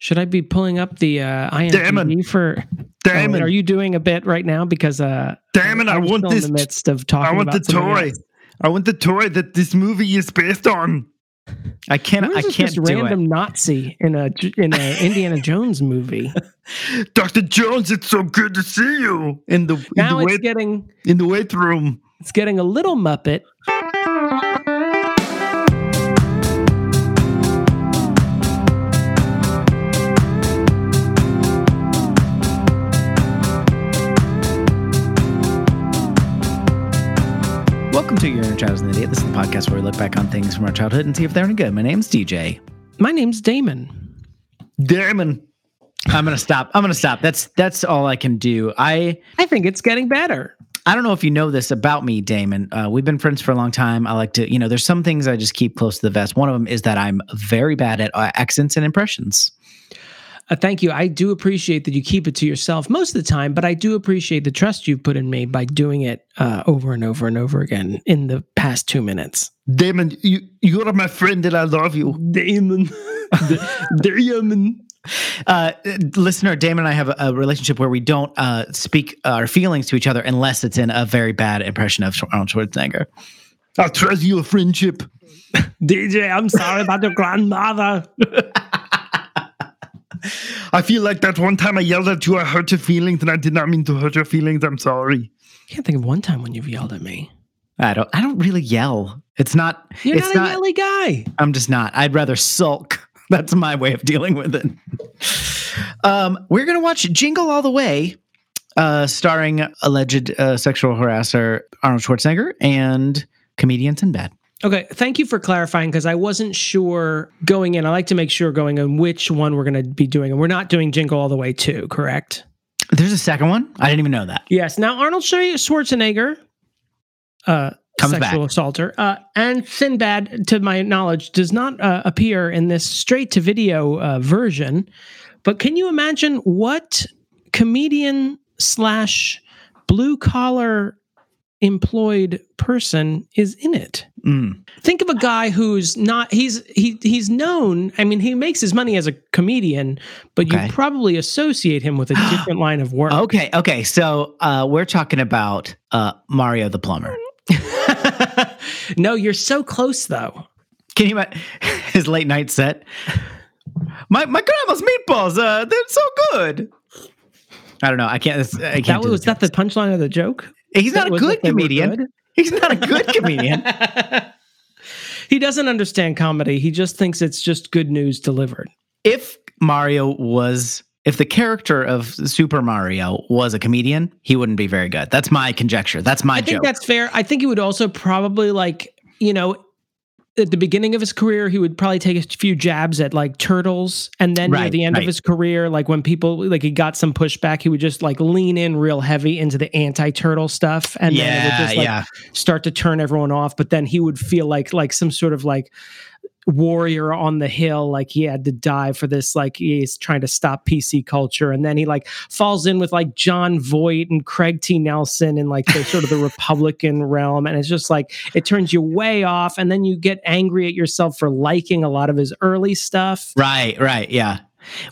Should I be pulling up the uh. IMDb for? Damn Oh, it! are you doing a bit right now? Because uh, Damn it, I I'm want this- in the midst of talking. I want the toy. else. I want the toy that this movie is based on. I can't. I this can't just do random it. Nazi in a in a Indiana Jones movie? Dr. Jones, it's so good to see you in the in Now the it's wait, getting in the wait room. it's getting a little Muppet. To Your Inner Child is an Idiot. This is the podcast where we look back on things from our childhood and see if they're any good. My name's DJ. My name's Damon. Damon. I'm gonna stop. I'm gonna stop. That's that's all I can do. I I think it's getting better. I don't know if you know this about me, Damon. Uh, we've been friends for a long time. I like to, you know, there's some things I just keep close to the vest. One of them is that I'm very bad at uh, accents and impressions. Uh, thank you. I do appreciate that you keep it to yourself most of the time, but I do appreciate the trust you've put in me by doing it uh, over and over and over again in the past two minutes. Damon, you you're my friend and I love you. Damon. Damon. Uh, listener, Damon and I have a, a relationship where we don't uh, speak our feelings to each other unless it's in a very bad impression of Arnold Schwarzenegger. I'll treasure your friendship. DJ, I'm sorry about your grandmother. I feel like that one time I yelled at you, I hurt your feelings, and I did not mean to hurt your feelings. I'm sorry. I can't think of one time when you've yelled at me. I don't. I don't really yell. It's not. You're it's not a yelly guy. I'm just not. I'd rather sulk. That's my way of dealing with it. Um, we're gonna watch Jingle All the Way, uh, starring alleged uh, sexual harasser Arnold Schwarzenegger and comedian Sinbad. Okay, thank you for clarifying because I wasn't sure going in. I like to make sure going in which one we're going to be doing, and we're not doing Jingle All the Way too, correct? There's a second one. I didn't even know that. Yes. Now Arnold Schwarzenegger, uh, Comes sexual back. assaulter, uh, and Sinbad, to my knowledge, does not uh, appear in this straight-to-video uh, version. But can you imagine what comedian slash blue collar employed person is in it? Mm. think of a guy who's not he's he he's known i mean he makes his money as a comedian but Okay. you probably associate him with a different line of work Okay. Okay. So uh, we're talking about uh, Mario the plumber. no you're so close though Can you imagine his late night set? My my grandma's meatballs. Uh, they're so good. I don't know. I can't. I can't. that was that the punchline of the joke He's not That a good comedian. good? He's not a good comedian. he doesn't understand comedy he just thinks it's just good news delivered If Mario was, if the character of Super Mario was a comedian, he wouldn't be very good. That's my conjecture. That's my i think joke. that's fair i think he would also probably like you know at the beginning of his career, he would probably take a few jabs at like turtles, and then near the end right. of his career, like when people like he got some pushback, he would just like lean in real heavy into the anti-turtle stuff, and then it would yeah, just like yeah. start to turn everyone off. But then he would feel like like some sort of like warrior on the hill, like he had to die for this, like he's trying to stop PC culture, and then he like falls in with like Jon Voight and Craig T. Nelson and like the sort of the Republican realm, and it's just like it turns you way off, and then you get angry at yourself for liking a lot of his early stuff. Right, right, yeah.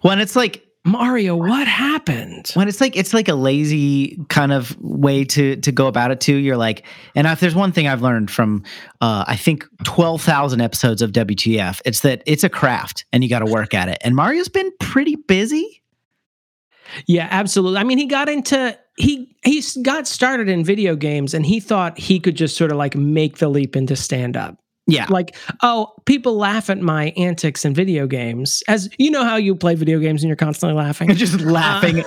When it's like Mario, what happened? when it's like it's like a lazy kind of way to to go about it too you're like and if there's one thing i've learned from uh i think 12,000 episodes of wtf it's that it's a craft and you got to work at it and mario's been pretty busy Yeah, absolutely. I mean, he got into he he got started in video games and he thought he could just sort of like make the leap into stand up. Yeah Like, oh, people laugh at my antics in video games. As you know how you play video games and you're constantly laughing. just laughing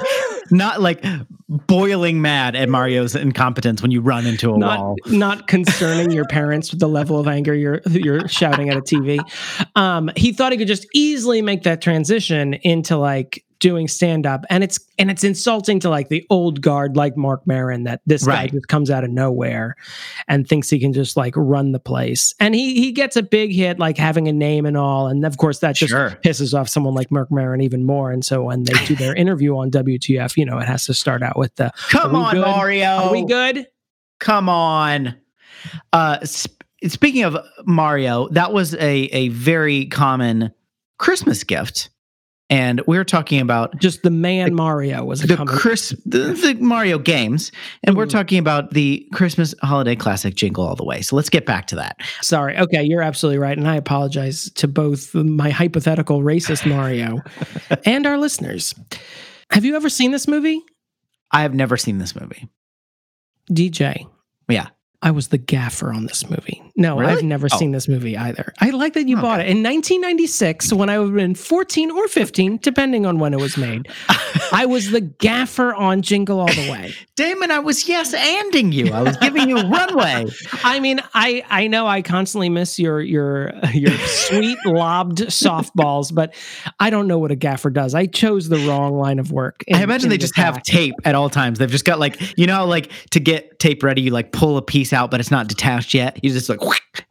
not like boiling mad at mario's incompetence when you run into a not wall not concerning your parents with the level of anger you're you're shouting at a TV. Um, he thought he could just easily make that transition into like doing stand up, and it's and it's insulting to like the old guard like Marc Maron that this guy just comes out of nowhere and thinks he can just like run the place, and he he gets a big hit like having a name and all, and of course that just Sure. pisses off someone like Marc Maron even more, and so when they do their interview on WTF, you know it has to start out with the come on good? mario Are we good? Come on. Uh, sp- speaking of Mario, that was a a very common Christmas gift and we are talking about Just the man Mario was a the. Chris the, the Mario games, and we're Mhm. talking about the Christmas holiday classic Jingle All the Way. So let's get back to that. Sorry. Okay, you're absolutely right, and I apologize to both my hypothetical racist Mario and our listeners. Have you ever seen this movie, I have never seen this movie. DJ? Yeah. I was the gaffer on this movie. No, Really? I've never Oh. seen this movie either. I like that you bought it in 1996 when I would have been 14 or 15, depending on when it was made. I was the gaffer on Jingle All the Way. Damon, I was yes anding you. I was giving you runway. I mean, I I know I constantly miss your your your sweet lobbed softballs, but I don't know what a gaffer does. I chose the wrong line of work. I imagine they the just have tape at all times. They've just got like you know, like to get tape ready, you like pull a piece out, but it's not detached yet. You just like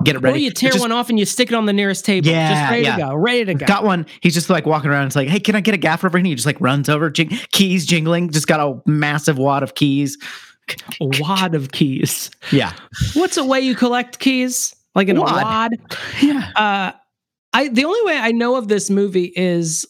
get it ready. Or you tear just- one off and you stick it on the nearest table. Yeah, just ready yeah. to go. Ready to go. Got one. He's just like walking around. It's like, hey, can I get a gaffer over here? And he just like runs over, jing- keys jingling. Just got a massive wad of keys. a wad of keys. Yeah, What's a way you collect keys? Like in Wad. a wad? yeah. Uh, I the only way I know of this movie is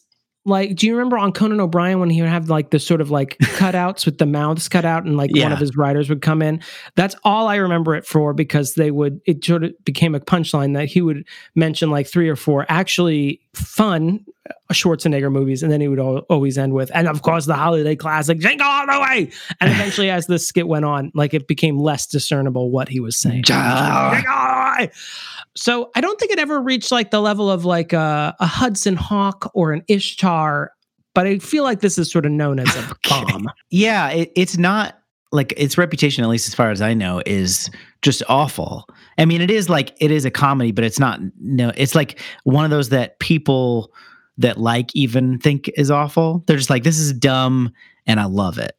like, do you remember on Conan O'Brien when he would have like the sort of like cutouts with the mouths cut out and like one of his writers would come in? That's all I remember it for because they would it sort of became a punchline that he would mention like three or four actually fun uh, Schwarzenegger movies, and then he would al- always end with, and of course the holiday classic Jingle All the Way. And eventually, as the skit went on, like it became less discernible what he was saying. Ja- Jingle All the Way. So I don't think it ever reached like the level of like a, a Hudson Hawk or an Ishtar, but I feel like this is sort of known as a Okay. bomb. Yeah, it, it's not like its reputation, at least as far as I know, is just awful. I mean, it is like it is a comedy, but it's not. No, it's like one of those that people that like even think is awful. They're just like, this is dumb, and I love it.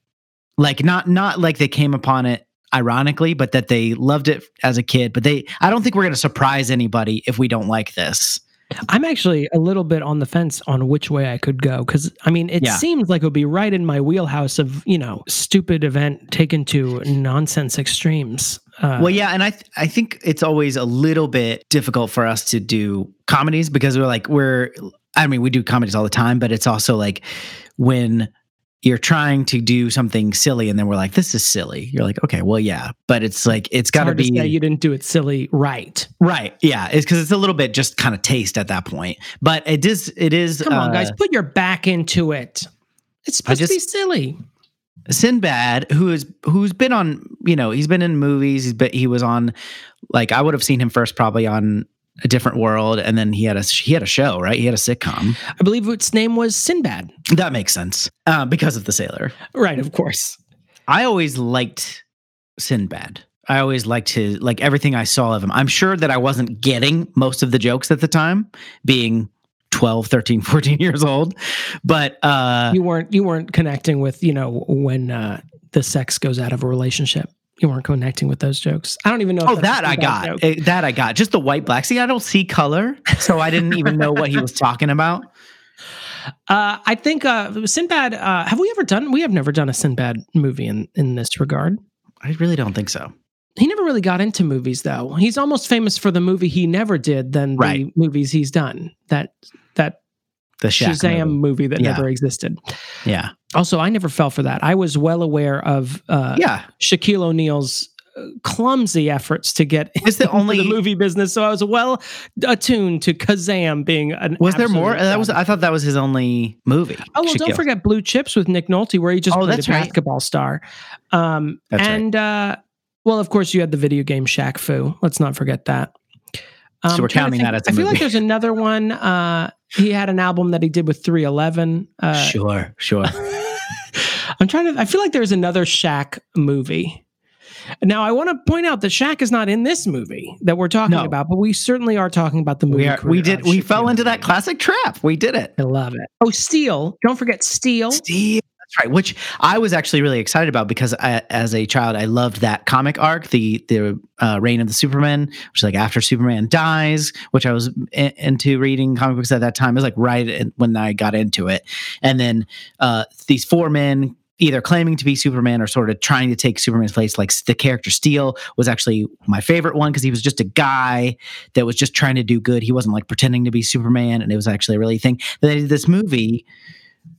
Like not not like they came upon it ironically, but that they loved it as a kid. But they, I don't think we're going to surprise anybody if we don't like this. I'm actually a little bit on the fence on which way I could go because I mean, it Yeah. seems like it would be right in my wheelhouse of you know stupid event taken to nonsense extremes. Uh, Well, yeah, and I th- I think it's always a little bit difficult for us to do comedies because we're like we're I mean we do comedies all the time, but it's also like when you're trying to do something silly and then we're like this is silly. You're like okay, well yeah, but it's like it's got to be say you didn't do it silly right. right. Yeah, it's because it's a little bit just kind of taste at that point. But it is it is Come on, uh, guys, put your back into it. It's supposed to be silly. Sinbad, who is who's been on, you know, he's been in movies. He's been, he was on, like I would have seen him first probably on a different world, and then he had a he had a show, right? He had a sitcom. I believe its name was Sinbad. That makes sense uh, because of the sailor. Right, of course. I always liked Sinbad. I always liked his like everything I saw of him. I'm sure that I wasn't getting most of the jokes at the time, being 12, 13, 14 years old, but uh You weren't you weren't connecting with you know when uh, the sex goes out of a relationship. You weren't connecting with those jokes. I don't even know. If Oh, that I got. Eh, that I got. Just the white black. See, I don't see color, so I didn't even know what he was talking about. Uh, I think uh, Sinbad. Uh, have we ever done? We have never done a Sinbad movie in in this regard. I really don't think so. He never really got into movies, though. He's almost famous for the movie he never did than the Right. movies he's done. That The Shaq Shazam movie. movie, that Yeah. never existed. Yeah, Also, I never fell for that. I was well aware of uh, yeah. Shaquille O'Neal's uh, clumsy efforts to get It's the only- the movie business. So I was well attuned to Kazam being an. Was there more? absolute That was. I thought that was his only movie. Oh well, don't forget Blue Chips with Nick Nolte, where he just Oh, played a right. basketball star. Um, That's right. and uh, well, of course, you had the video game Shaq Fu. Let's not forget that. Um, So we're counting that as a I feel like there's another one. Uh, he had an album that he did with 311. Uh, sure, sure. I'm trying to. I feel like there's another Shaq movie. Now, I want to point out that Shaq is not in this movie that we're talking No. about, but we certainly are talking about the movie. we are, we did. We Shaquille fell into that classic trap. We did it. I love it. Oh, Steel! Don't forget Steel. Steve. That's right. Which I was actually really excited about because I, as a child, I loved that comic arc, the the uh, reign of the Superman, which is like after Superman dies, which I was in, into reading comic books at that time. It was like right when I got into it, and then uh, these four men either claiming to be Superman or sort of trying to take Superman's place. Like the character Steel was actually my favorite one because he was just a guy that was just trying to do good. He wasn't like pretending to be Superman, and it was actually a really thing. They did this movie,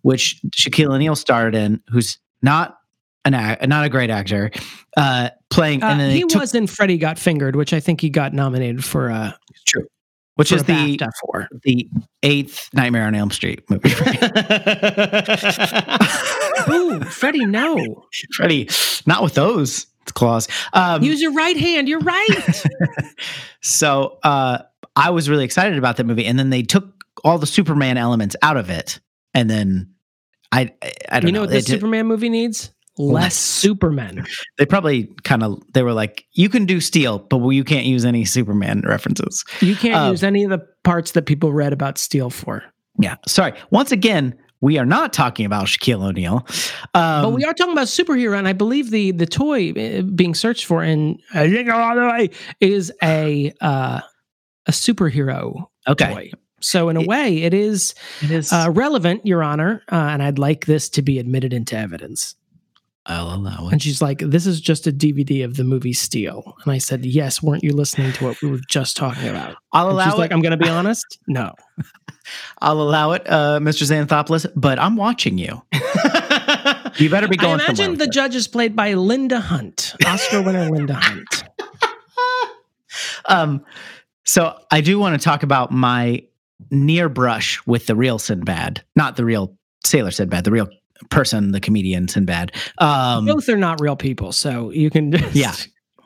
which Shaquille O'Neal starred in, who's not an act, not a great actor, uh, playing. Uh, and he took, was in Freddy Got Fingered, which I think he got nominated for. Uh, true, which for is the for. the eighth Nightmare on Elm Street movie. Ooh, Freddie, no. Freddie, not with those claws. Um, Use your right hand. You're right. so uh, I was really excited about that movie, and then they took all the Superman elements out of it, and then I, I, don't you know, know. what did- Superman movie needs? Less. Less Superman. they probably kind of they were like, you can do Steel, but you can't use any Superman references. You can't Um, use any of the parts that people read about Steel for. Yeah, sorry. Once again, we are not talking about Shaquille O'Neal, um, but we are talking about superhero, and I believe the the toy uh, being searched for in uh, is a uh, a superhero okay. toy. So in a way, it is It is. uh, relevant, Your Honor, uh, and I'd like this to be admitted into evidence. I'll allow it. And she's like, "This is just a DVD of the movie Steel." And I said, "Yes, weren't you listening to what we were just talking about?" I'll And allow she's it. like, "I'm going to be honest, no." I'll allow it, uh, Mr. Xanthopoulos. But I'm watching you. You better be I going. somewhere imagine the judge is played by Linda Hunt, Oscar winner Linda Hunt. um, so I do want to talk about my near brush with the real Sinbad, not the real sailor Sinbad, the real person, the comedian Sinbad. Um, Both are not real people, so you can just Yeah.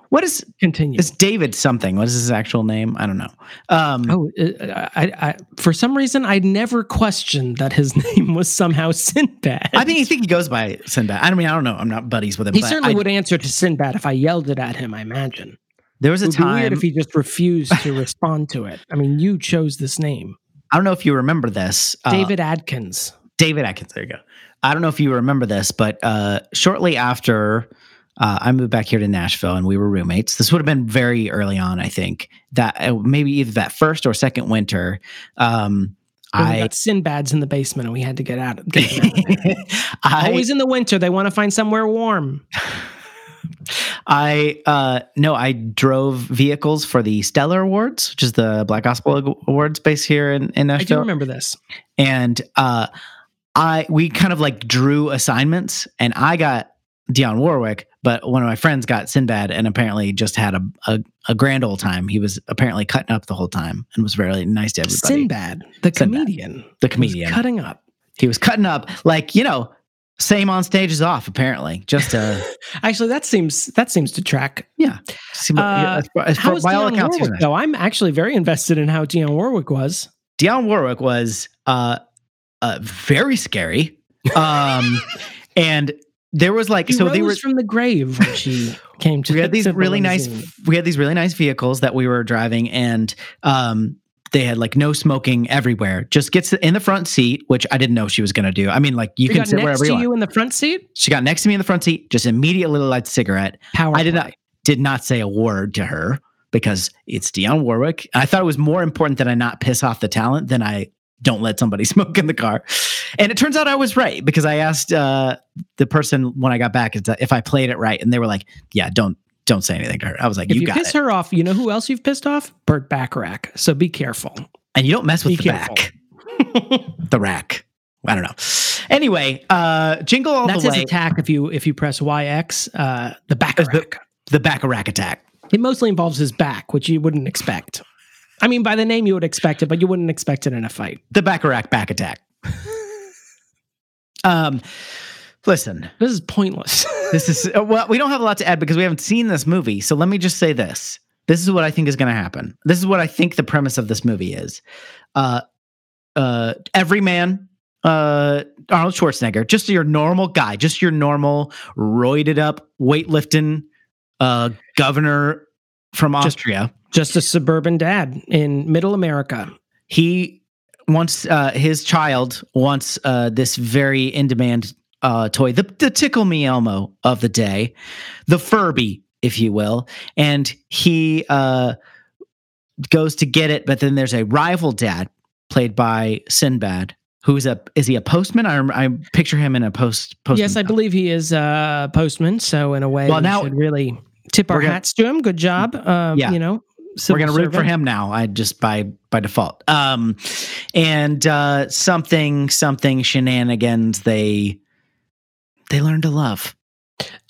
what is continue. is David something? What is his actual name? I don't know. Um, Oh, uh, I, I, for some reason, I never questioned that his name was somehow Sinbad. I think I think he goes by Sinbad. I mean, I don't know. I'm not buddies with him. he certainly I- would answer to Sinbad if I yelled it at him. I imagine There was it a would be weird time. if he just refused to respond to it. I mean, you chose this name, I don't know if you remember this. uh, David Adkins. David Adkins. There you go. I don't know if you remember this, but uh, shortly after uh, I moved back here to Nashville and we were roommates, this would have been very early on, I think, that uh, maybe either that first or second winter. Um, I, got Sinbad's in the basement, and we had to get out. Get out. I, Always in the winter, they want to find somewhere warm. I, uh, no, I drove vehicles for the Stellar Awards, which is the Black Gospel Awards based here in, in I do remember this. and uh i we kind of like drew assignments and i got Dionne Warwick, but one of my friends got Sinbad and apparently just had a, a, a grand old time. He was apparently cutting up the whole time and was very nice to everybody. Sinbad, the Sinbad, comedian, the was comedian. cutting up. he was cutting up like, you know, same on stage as off, apparently. Just uh Actually, that seems that seems to track. yeah. See, but, yeah, Uh, as as How was by all accounts, Warwick, though? I'm actually very invested in how Dionne Warwick was. Dionne Warwick was uh, uh very scary. Um and there was like She so they were from the grave when she came to. we had these really nice we had these really nice vehicles that we were driving and um they had like no smoking everywhere just gets in the front seat which i didn't know she was going to do i mean like you She can sit next wherever to you want you in the front seat. she got next to me in the front seat just immediately lights a cigarette Power. i did play. not did not say a word to her because it's Dionne Warwick. I thought it was more important that I not piss off the talent than I don't let somebody smoke in the car. And it turns out I was right because I asked uh, the person when I got back if I played it right, and they were like, "Yeah, don't don't say anything to her." I was like, If "You, you, got piss it," her off, you know who else you've pissed off? Burt Bacharach. So be careful. and you don't mess with Be the careful. back, the rack. I don't know. Anyway, uh, jingle all That's the his attack. If you if you press YX, uh, the Bacharach. the back rack attack. It mostly involves his back, which you wouldn't expect. I mean, by the name you would expect it, but you wouldn't expect it in a fight. The Bacharach back attack. um, listen, This is pointless. this is uh, well, we don't have a lot to add because we haven't seen this movie. So let me just say this: this is what I think is going to happen. This is what I think the premise of this movie is. Uh, uh, every man. Uh, Arnold Schwarzenegger, just your normal guy, just your normal roided up weightlifting uh governor from Just- Austria. Just a suburban dad in middle America. he wants uh, his child wants uh, this very in demand uh, toy, the, the tickle me Elmo of the day, the Furby, if you will, and he uh, goes to get it, but then there's a rival dad played by Sinbad who's a is he a postman? I I picture him in a post postman. Yes, I believe he is a postman. So in a way, Well, we now- should really tip our gonna- hats to him. Good job. Uh, Yeah. You know, we're gonna root for him now. I just by by default. Um, and uh, something something shenanigans they they learn to love.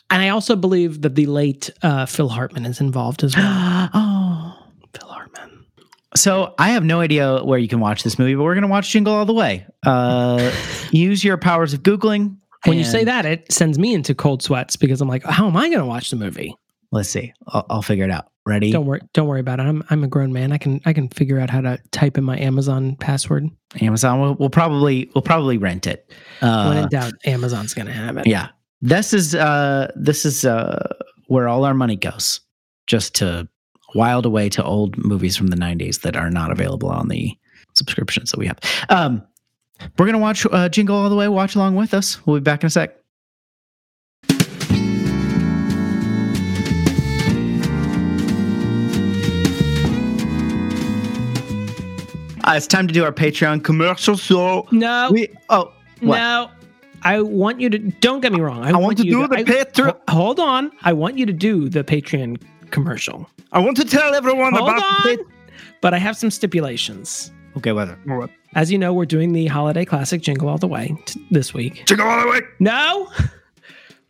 And I also believe that the late uh, Phil Hartman is involved as well. oh. Phil Hartman. So I have no idea where you can watch this movie, but we're gonna watch Jingle All the Way. Uh, use your powers of googling. When you say that, it sends me into cold sweats because I'm like, how am I going to watch the movie? let's see. I'll, I'll figure it out. Ready? Don't worry, don't worry about it. I'm I'm a grown man. I can I can figure out how to type in my Amazon password. Amazon. We'll, we'll probably we'll probably rent it. when Uh, in doubt, Amazon's going to have it. yeah, this is uh this is uh where all our money goes, just to wild away to old movies from the '90s that are not available on the subscriptions that we have. Um, we're gonna watch uh, Jingle All the Way. Watch along with us. We'll be back in a sec. Uh, it's time to do our Patreon commercial. So No, we oh what? no. I want you to. Don't get me wrong. I, I want to you do the I- Patreon. Hold on. I want you to do the Patreon commercial. I want to tell everyone Hold about on. the But I have some stipulations. Okay, weather. What? As you know, we're doing the holiday classic Jingle All the Way t- this week. Jingle all the way. No,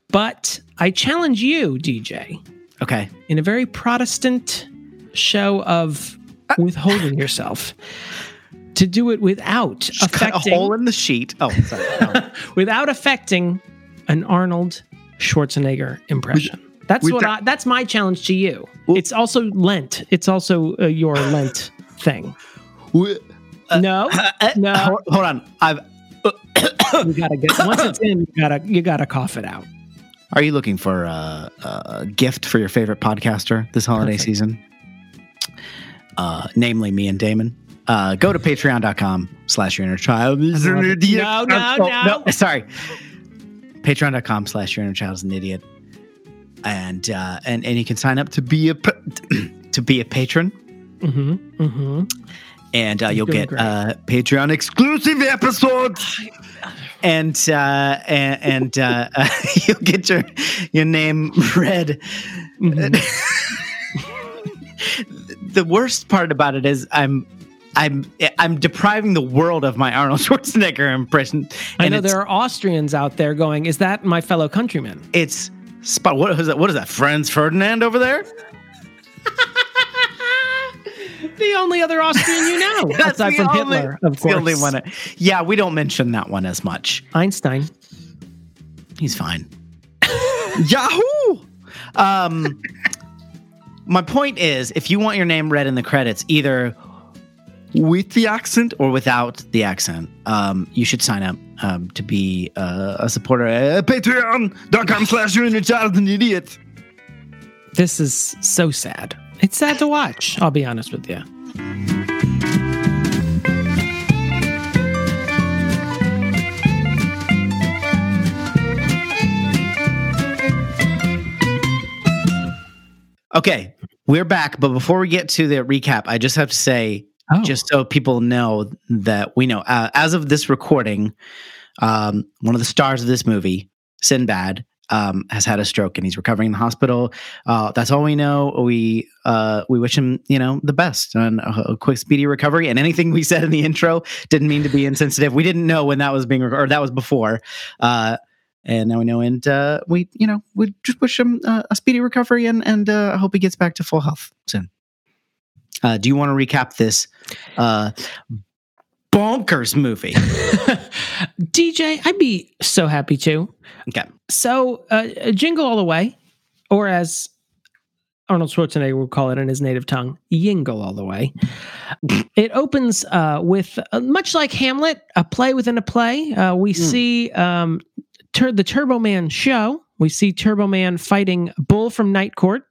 but I challenge you, DJ, Okay. in a very Protestant show of withholding yourself, to do it without Just cut a hole in the sheet. Oh, sorry. No. without affecting an Arnold Schwarzenegger impression. That's with what that- I, that's my challenge to you. Well- it's also Lent. It's also uh, your Lent thing. We- uh, no, uh, uh, no. hold, hold on. I've. you gotta get once it's in. You gotta you gotta cough it out. Are you looking for a, a gift for your favorite podcaster this holiday Perfect. season? Uh, namely, me and Damon. Uh, go to patreon.com slash your inner child. Is an idiot. No, no, Oh, no. Sorry. Patreon.com slash your inner child is an idiot. And, uh, and and you can sign up to be a to be a patron, Mm-hmm. Mm-hmm. and uh, you'll get uh, Patreon Exclusive episodes. and uh, and, and uh, you'll get your your name read. Mm-hmm. the worst part about it is I'm I'm I'm depriving the world of my Arnold Schwarzenegger impression. I know there are Austrians out there going, "Is that my fellow countryman?" it's spot. What is that? What is that? Franz Ferdinand over there? The only other Austrian you know, That's aside from only- Hitler, of course. the only one. Yeah, we don't mention that one as much. Einstein. He's fine. Yahoo! Um, my point is, if you want your name read in the credits, either with the accent or without the accent, um, you should sign up um, to be uh, a supporter. Uh, Patreon.com slash your inner child an idiot. This is so sad. It's sad to watch. I'll be honest with you. Okay, we're back. But before we get to the recap, I just have to say, Oh. just so people know that we know, uh, as of this recording, um, one of the stars of this movie, Sinbad, um, has had a stroke and he's recovering in the hospital. Uh, that's all we know. We uh, we wish him, you know, the best and a, a quick, speedy recovery. And anything we said in the intro didn't mean to be insensitive. We didn't know when that was being, rec- or that was before. Uh, and now we know. And uh, we, you know, we just wish him a speedy recovery and and uh, I hope he gets back to full health soon. Uh, do you want to recap this uh, bonkers movie? DJ, I'd be so happy to. Okay. So, uh, Jingle All the Way, or as Arnold Schwarzenegger would call it in his native tongue, Yingle All the Way. it opens uh, with, uh, much like Hamlet, a play within a play. Uh, we see um, tur- the Turbo Man show. We see Turbo Man fighting Bull from Night Court.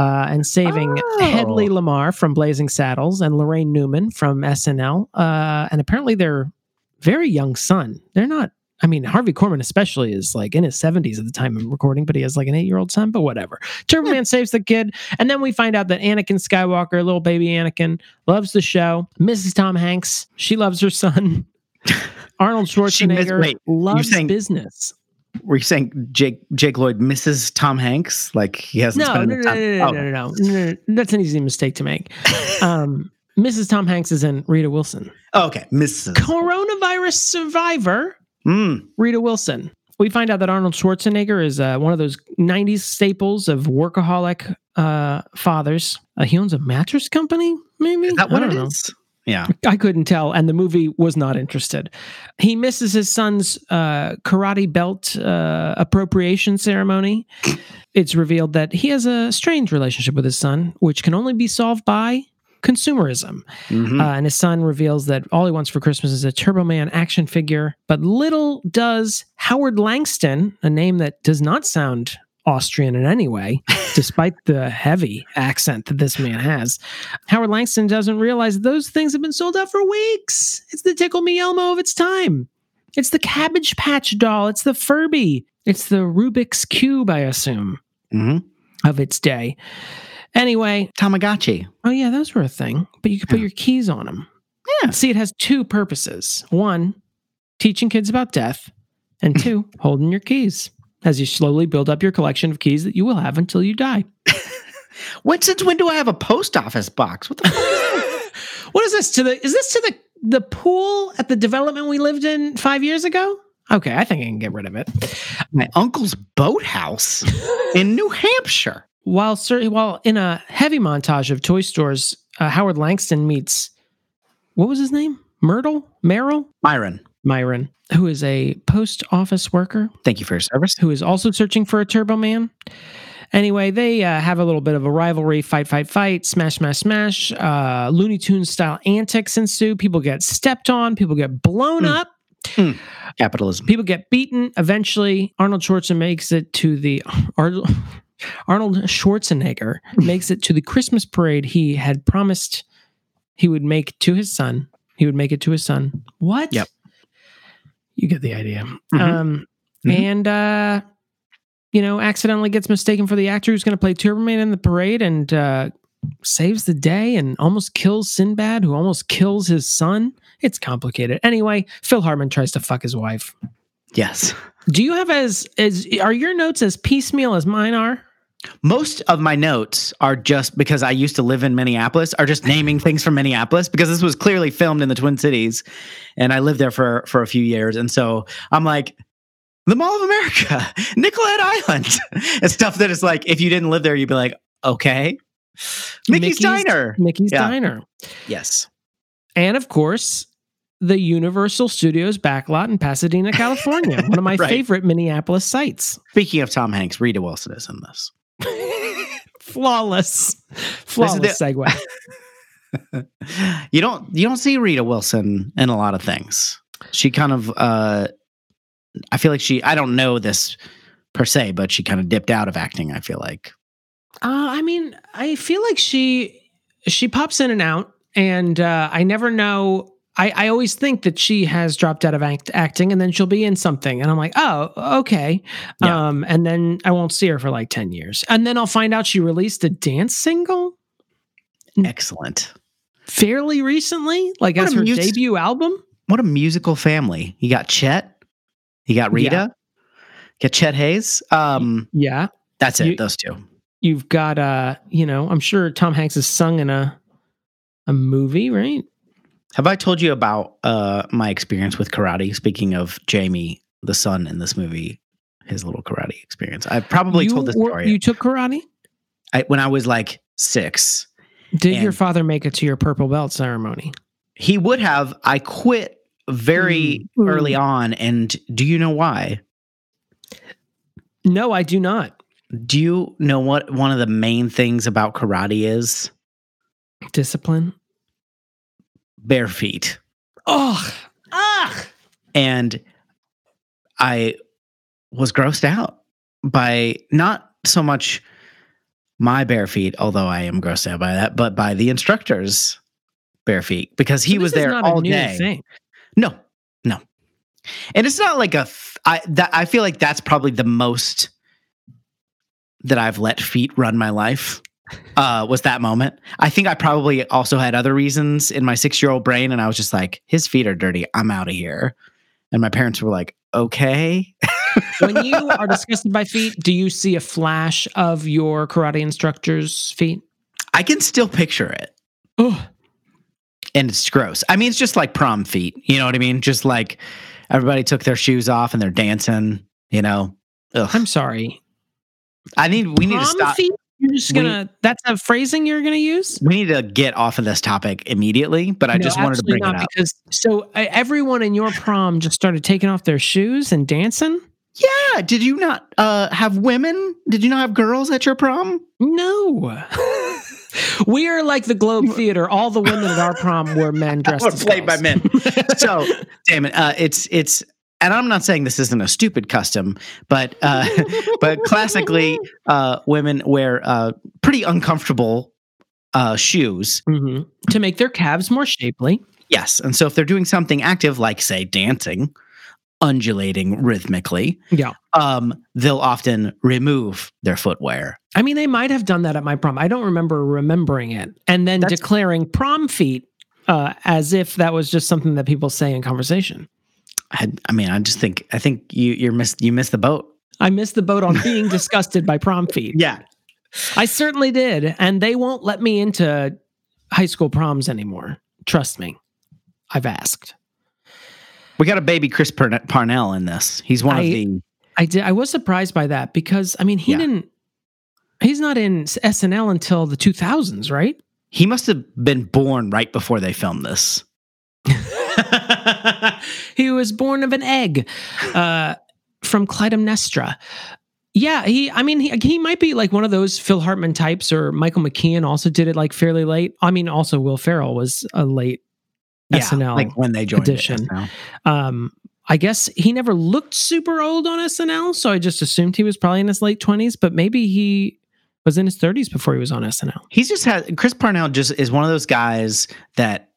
Uh, and saving Oh. Hedley Lamarr from Blazing Saddles and Laraine Newman from SNL. Uh, and apparently their very young son. They're not I mean, Harvey Korman especially is like in his 70s at the time of recording, but he has like an eight year old son, but whatever. Turbo Man saves the kid. And then we find out that Anakin Skywalker, little baby Anakin, loves the show. Mrs. Tom Hanks, she loves her son. Arnold Schwarzenegger wait, loves saying- business. Were you saying Jake Jake Lloyd misses Tom Hanks? Like he hasn't No, spent no, no, no, no, Oh. no, no, no. That's an easy mistake to make. Um, Mrs. Tom Hanks is in Rita Wilson. Oh, okay, misses. Coronavirus survivor Mm, Rita Wilson. We find out that Arnold Schwarzenegger is uh, one of those 90s staples of workaholic uh, fathers. Uh, he owns a mattress company, maybe? is that what I it don't know. is? Yeah. I couldn't tell, and the movie was not interested. He misses his son's uh, karate belt uh, appropriation ceremony. It's revealed that he has a strange relationship with his son, which can only be solved by consumerism. Mhm. Uh, and his son reveals that all he wants for Christmas is a Turbo Man action figure. But little does Howard Langston, a name that does not sound Austrian in any way, despite the heavy accent that this man has, Howard Langston doesn't realize those things have been sold out for weeks. It's the Tickle Me Elmo of its time. It's the Cabbage Patch doll. It's the Furby. It's the Rubik's Cube, I assume, Mhm. of its day. Anyway, Tamagotchi. Oh yeah, those were a thing. But you could put Yeah. your keys on them. Yeah. See, it has two purposes. One, teaching kids about death, and two, holding your keys as you slowly build up your collection of keys that you will have until you die. when since when do I have a post office box? What the fuck? what is this to the? Is this to the the pool at the development we lived in five years ago? Okay, I think I can get rid of it. My uncle's boathouse in New Hampshire. While cer- while in a heavy montage of toy stores, uh, Howard Langston meets what was his name? Myrtle, Merrill, Myron, Myron, who is a post office worker thank you for your service. who is also searching for a Turbo Man. Anyway, they uh, have a little bit of a rivalry fight, fight, fight, smash, smash, smash. Uh, Looney Tunes style antics ensue. People get stepped on, people get blown Hmm. up, Capitalism. people get beaten. Eventually, Arnold Schwarzenegger makes it to the. Ar- Arnold Schwarzenegger makes it to the Christmas parade he had promised he would make to his son. He would make it to his son. What? Yep. You get the idea. Mhm. Um, Mhm. and uh, you know, accidentally gets mistaken for the actor who's going to play Turbo Man in the parade and uh, saves the day and almost kills Sinbad, who almost kills his son. It's complicated. Anyway, Phil Hartman tries to fuck his wife. Yes. Do you have as as are your notes as piecemeal as mine are? Most of my notes are just because I used to live in Minneapolis, are just naming things from Minneapolis because this was clearly filmed in the Twin Cities, and I lived there for for a few years, and so I'm like. The Mall of America, Nicollet Island, and stuff that is like, if you didn't live there, you'd be like, okay. Mickey's, Diner. Mickey's Yeah. Diner. Yes. And of course, the Universal Studios backlot in Pasadena, California. one of my Right. favorite Minneapolis sites. Speaking of Tom Hanks, Rita Wilson is in this. Flawless. Flawless the- segue. you don't you don't see Rita Wilson in a lot of things. She kind of uh I feel like she I don't know this per se, but she kind of dipped out of acting, I feel like. Uh, I mean, I feel like she she pops in and out, and uh, I never know. I, I always think that she has dropped out of act, acting, and then she'll be in something, and I'm like, oh, okay. Yeah. Um, and then I won't see her for like ten years, and then I'll find out she released a dance single Excellent. fairly recently, like What as a her mus- debut album. What a musical family. You got Chet, you got Rita, Yeah. get Chet Haze. Um Yeah, that's it, You- those two. you've got uh, you know, I'm sure Tom Hanks has sung in a a movie, right? Have I told you about uh my experience with karate? Speaking of Jamie, the son in this movie, his little karate experience. I probably you told this were- story You took karate. I, when I was like six. Did your father make it to your purple belt ceremony? He would have. I quit very Mm. early on, and do you know why? No, I do not. Do you know what one of the main things about karate is? Discipline. Bare feet. Oh, ah. and I was grossed out by not so much my bare feet, although I am grossed out by that, but by the instructor's bare feet because he So was there all day. Thing. No, no, and it's not like a. f- I that I feel like that's probably the most that I've let feet run my life. Uh, was that moment? I think I probably also had other reasons in my six year old brain, and I was just like, his feet are dirty. I'm out of here. And my parents were like, okay. when you are disgusted by feet, do you see a flash of your karate instructor's feet? I can still picture it. Oh, And it's gross. I mean, it's just like prom feet. You know what I mean? Just like everybody took their shoes off and they're dancing, you know. Ugh. I'm sorry. I need we need to stop. feet? You're just gonna. that's a phrasing you're gonna use. We need to get off of this topic immediately, but I No, just wanted to absolutely bring it up. because so uh, everyone in your prom just started taking off their shoes and dancing. Yeah, did you not uh, have women? Did you not have girls at your prom? No. we are like the Globe Theater. All the women at our prom were men dressed Or as played by men. so, damn it, uh, it's it's, and I'm not saying this isn't a stupid custom, but uh, but classically, uh, women wear uh, pretty uncomfortable uh, shoes. Mhm. to make their calves more shapely. Yes, and so if they're doing something active, like say dancing, undulating rhythmically, Yeah. um, they'll often remove their footwear. I mean, they might have done that at my prom. I don't remember remembering it. And then That's- declaring prom feet uh, as if that was just something that people say in conversation. I, I mean, I just think I think you you're miss you missed the boat. I missed the boat on being disgusted by prom feet. Yeah, I certainly did. And they won't let me into high school proms anymore. Trust me. I've asked. we got a baby Chris Parn- Parnell in this. He's one of the I did. I was surprised by that because I mean he Yeah. didn't. He's not in SNL until the 2000s, right? He must have been born right before they filmed this. he was born of an egg uh, from Clytemnestra. Yeah, he. I mean, he, he might be like one of those Phil Hartman types, or Michael McKean also did it like fairly late. I mean, also Will Ferrell was a late SNL like when they joined edition. Um, I guess he never looked super old on SNL, so I just assumed he was probably in his late twenties. But maybe he was in his thirties before he was on SNL. He's just had Chris Parnell. Just is one of those guys that.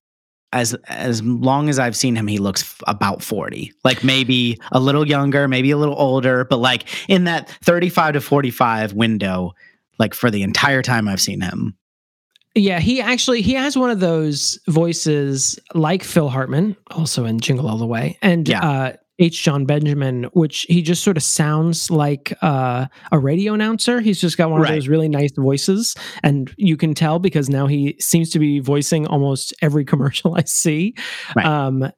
As as long as I've seen him, he looks f- about forty, like maybe a little younger, maybe a little older, but like in that thirty-five to forty-five window, like for the entire time I've seen him. Yeah, he actually he has one of those voices like Phil Hartman, also in Jingle All the Way, and Yeah. uh, H. Jon Benjamin, which he just sort of sounds like uh, a radio announcer. He's just got one Right. of those really nice voices, and you can tell because now he seems to be voicing almost every commercial I see. Right. Um,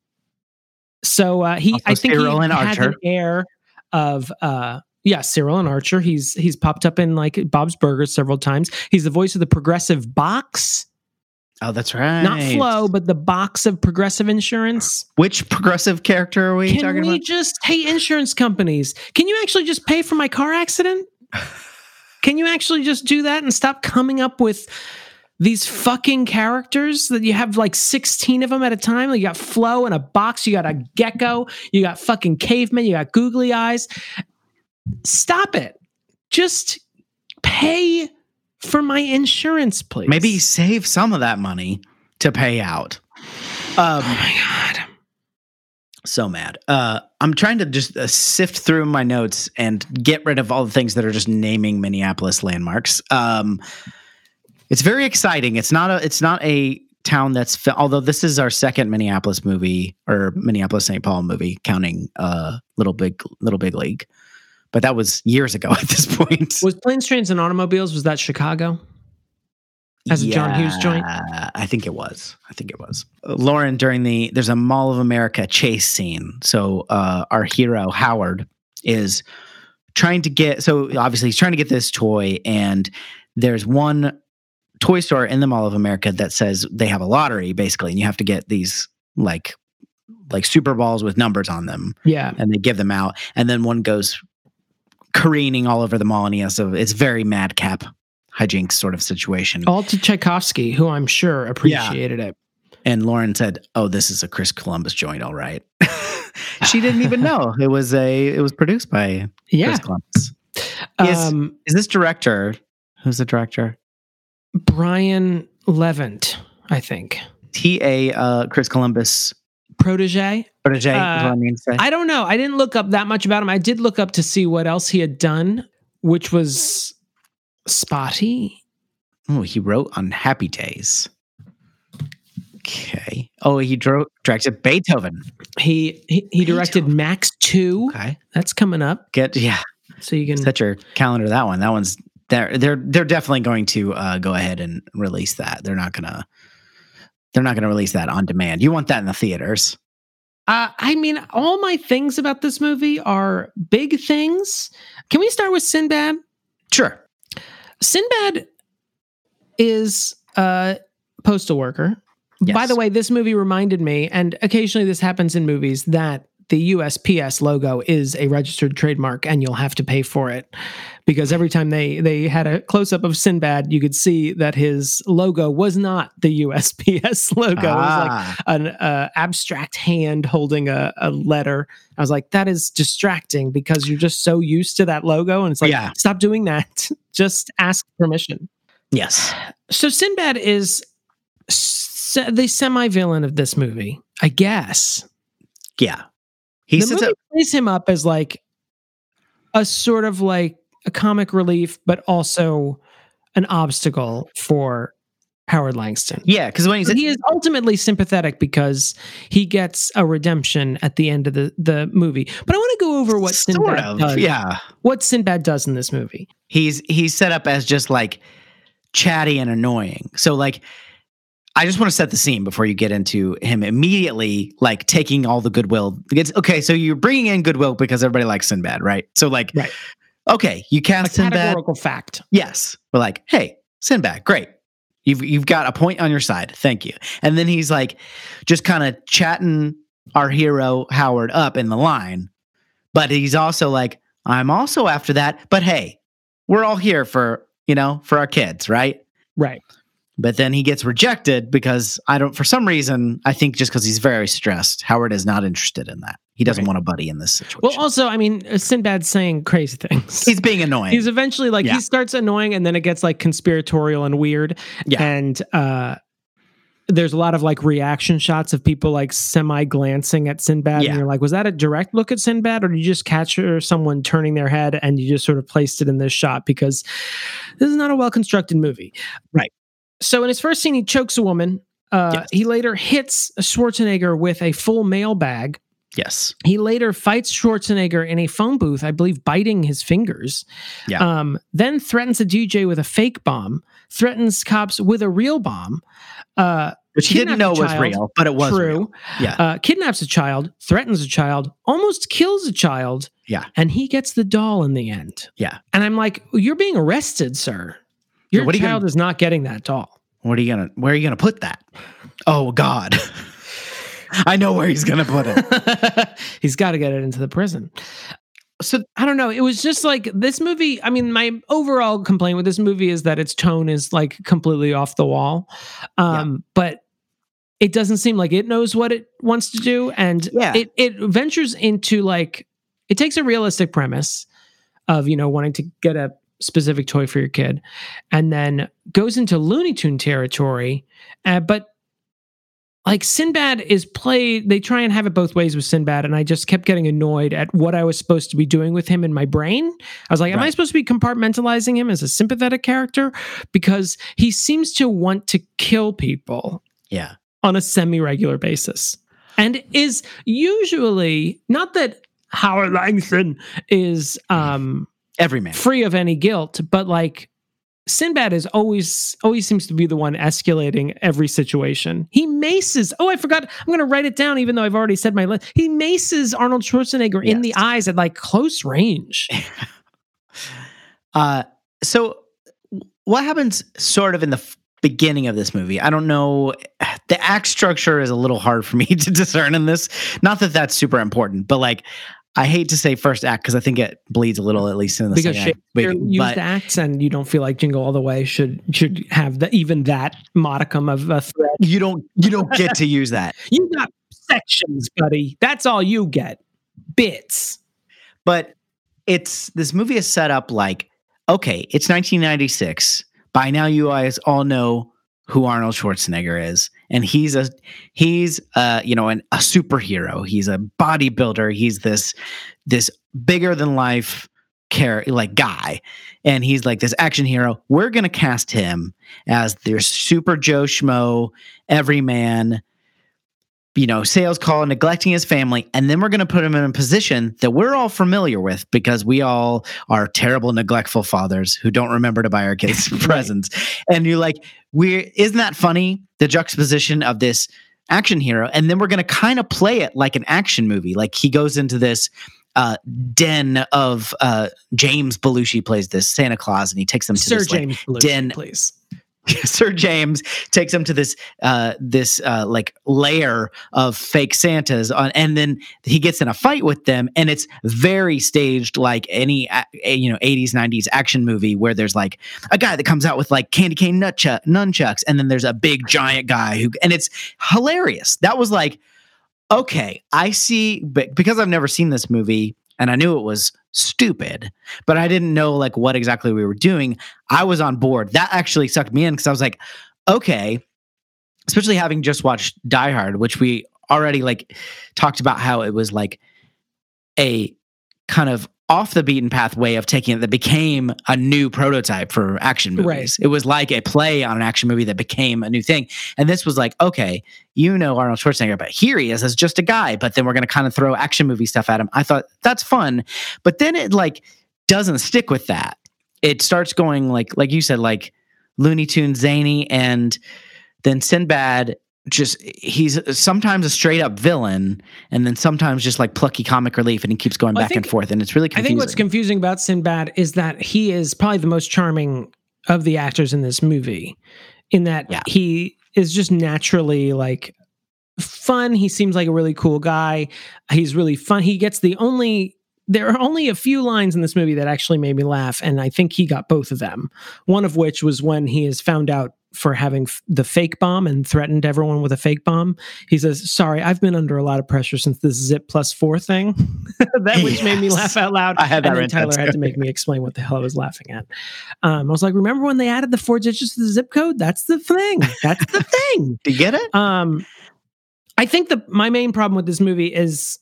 so uh, he, Also I think Cyril he and has an air of. Uh, yeah, Cyril and Archer. He's he's popped up in like Bob's Burgers several times. He's the voice of the Progressive Box, Oh, that's right. not Flo, but the box of Progressive Insurance. Which progressive character are we Can talking we about? just, hey, insurance companies, can you actually just pay for my car accident? Can you actually just do that and stop coming up with these fucking characters that you have like 16 of them at a time? You got Flo in a box, you got a gecko, you got fucking caveman, you got googly eyes. Stop it. Just pay for my insurance, please. Maybe save some of that money to pay out. Um, Oh my God. so mad. Uh, I'm trying to just uh, sift through my notes and get rid of all the things that are just naming Minneapolis landmarks. Um, it's very exciting. It's not a. It's not a town that's. Fi- although this is our second Minneapolis movie or Minneapolis St. Paul movie, counting uh, Little Big Little Big League, but that was years ago at this point. Was Planes, Trains, and Automobiles, was that Chicago? As a John Hughes joint? I think it was. I think it was. Uh, Lauren, during the there's a Mall of America chase scene. So uh, our hero Howard is trying to get. So obviously he's trying to get this toy, and there's one toy store in the Mall of America that says they have a lottery basically, and you have to get these like like Super Balls with numbers on them, Yeah. and they give them out, and then one goes careening all over the mall, and he has to. It's very madcap hijinks sort of situation. All to Tchaikovsky, who I'm sure appreciated it. And Lauren said, "Oh, this is a Chris Columbus joint, all right." she didn't even know it was a. It was produced by Yeah. Chris Columbus. Is- Um, Is this director? Who's the director? Brian Levant, I think. T.A. uh, Chris Columbus Protege. protege? is Uh, what I mean to say. I don't know. I didn't look up that much about him. I did look up to see what else he had done, which was spotty. oh, he wrote on Happy Days. Okay. Oh, he drew, directed Beethoven. He he, he directed Max Two. Okay. That's coming up, Get yeah. so you can. Set your calendar. That one. That one's they're they're they're definitely going to uh, go ahead and release that. They're not gonna they're not gonna release that on demand. You want that in the theaters. Uh, I mean, all my things about this movie are big things. Can we start with Sinbad? Sure. Sinbad is a postal worker. By the way, this movie reminded me, and occasionally this happens in movies, that the USPS logo is a registered trademark and you'll have to pay for it. Because every time they they had a close up of Sinbad, you could see that his logo was not the USPS logo. It was like Ah, an uh, abstract hand holding a, a letter. I was like, that is distracting because you're just so used to that logo. And it's like, Yeah. stop doing that. just ask permission. yes. So Sinbad is se- the semi villain of this movie, I guess. Yeah. He the movie up. plays him up as like a sort of like a comic relief, but also an obstacle for Howard Langston. Yeah, because when he's he is ultimately sympathetic because he gets a redemption at the end of the, the movie. But I want to go over what sort Sinbad of does. yeah. What Sinbad does in this movie. he's he's set up as just like chatty and annoying. So like I just want to set the scene before you get into him immediately like taking all the goodwill. It's okay, so you're bringing in goodwill because everybody likes Sinbad, right? So like Right. okay, you A cast Sinbad. categorical fact. Yes. We're like, "Hey, Sinbad, great. You've you've got a point on your side. Thank you." And then he's like just kind of chatting our hero Howard up in the line. But he's also like, "I'm also after that, but hey, we're all here for, you know, for our kids, right?" Right. But then he gets rejected because I don't, for some reason, I think just because he's very stressed. Howard is not interested in that. He doesn't Right. want a buddy in this situation. Well, also, I mean, Sinbad's saying crazy things. he's being annoying. He's eventually like Yeah. he starts annoying, and then it gets like conspiratorial and weird. Yeah. And uh, there's a lot of like reaction shots of people like semi glancing at Sinbad, Yeah. and you're like, was that a direct look at Sinbad, or did you just capture someone turning their head and you just sort of placed it in this shot because this is not a well constructed movie, Right. So in his first scene, he chokes a woman. Uh, Yes. He later hits Schwarzenegger with a full mail bag. yes. He later fights Schwarzenegger in a phone booth, I believe, biting his fingers. Yeah. Um, then threatens a DJ with a fake bomb, threatens cops with a real bomb. Uh, Which he didn't know a was real, but it was true. real. Yeah. Uh, kidnaps a child, threatens a child, almost kills a child. Yeah. And he gets the doll in the end. Yeah. And I'm like, you're being arrested, sir. Your what child gonna- is not getting that doll. What are you gonna? Where are you gonna put that? Oh God, I know where he's gonna put it. He's got to get it into the prison. So I don't know. It was just like this movie. I mean, my overall complaint with this movie is that its tone is like completely off the wall. Um, But it doesn't seem like it knows what it wants to do, and Yeah. it it ventures into like it takes a realistic premise of you know wanting to get a specific toy for your kid, and then goes into Looney Tune territory. Uh, but like Sinbad is played, they try and have it both ways with Sinbad, and I just kept getting annoyed at what I was supposed to be doing with him in my brain. I was like, am I supposed to be compartmentalizing him as a sympathetic character? Because he seems to want to kill people yeah, on a semi regular basis. And is usually not that Howard Langston is um every man. free of any guilt, but like Sinbad is always always seems to be the one escalating every situation. He maces. Oh, I forgot. I'm going to write it down, even though I've already said my list. He maces Arnold Schwarzenegger in the eyes at like close range. Uh, so what happens sort of in the f- beginning of this movie? I don't know. The act structure is a little hard for me to discern in this. Not that that's super important, but like. I hate to say first act because I think it bleeds a little, at least in the because second act. Shakespeare But- used but- acts, and you don't feel like Jingle All the Way should should have the, even that modicum of a threat. you don't you don't get to use that. You got sections, buddy. That's all you get. Bits. but it's this movie is set up like okay it's 1996 by now you guys all know who arnold schwarzenegger is and he's a he's uh you know an, a superhero. He's a bodybuilder. He's this this bigger than life care like guy, and he's like this action hero. We're gonna cast him as their super Joe Schmo everyman you know, sales call, neglecting his family, and then we're going to put him in a position that we're all familiar with because we all are terrible, neglectful fathers who don't remember to buy our kids presents. And you're like, we isn't that funny? The juxtaposition of this action hero, and then we're going to kind of play it like an action movie. Like he goes into this uh, den of uh, James Belushi plays this Santa Claus, and he takes them to Sir this like, James Belushi, den- please. Sir James takes him to this uh this uh like lair of fake Santas on and then he gets in a fight with them and it's very staged like any you know 80s 90s action movie where there's like a guy that comes out with like candy cane nutchuck nunchucks and then there's a big giant guy who and it's hilarious. That was like okay, I see but because I've never seen this movie and I knew it was stupid, but I didn't know like what exactly we were doing. I was on board. That actually sucked me in because I was like, okay, especially having just watched Die Hard, which we already like talked about how it was like a kind of off the beaten path way of taking it that became a new prototype for action movies. Right. It was like a play on an action movie that became a new thing. And this was like, okay, you know Arnold Schwarzenegger, but here he is as just a guy, but then we're going to kind of throw action movie stuff at him. I thought that's fun. But then it like doesn't stick with that. It starts going like, like you said, like Looney Tunes zany and then Sinbad just he's sometimes a straight up villain and then sometimes just like plucky comic relief and he keeps going Well, back and forth and it's really confusing. I think what's confusing about Sinbad is that he is probably the most charming of the actors in this movie, in that Yeah. he is just naturally like fun. He seems like a really cool guy. He's really fun. He gets the only. There are only a few lines in this movie that actually made me laugh, and I think he got both of them. One of which was when he is found out for having f- the fake bomb and threatened everyone with a fake bomb. He says, "Sorry, I've been under a lot of pressure since this zip plus four thing." that which made me laugh out loud. I had that and then Tyler had to make me explain what the hell I was laughing at. Um, I was like, "Remember when they added the four digits to the zip code? That's the thing. That's the thing." Do you get it? Um, I think the my main problem with this movie is,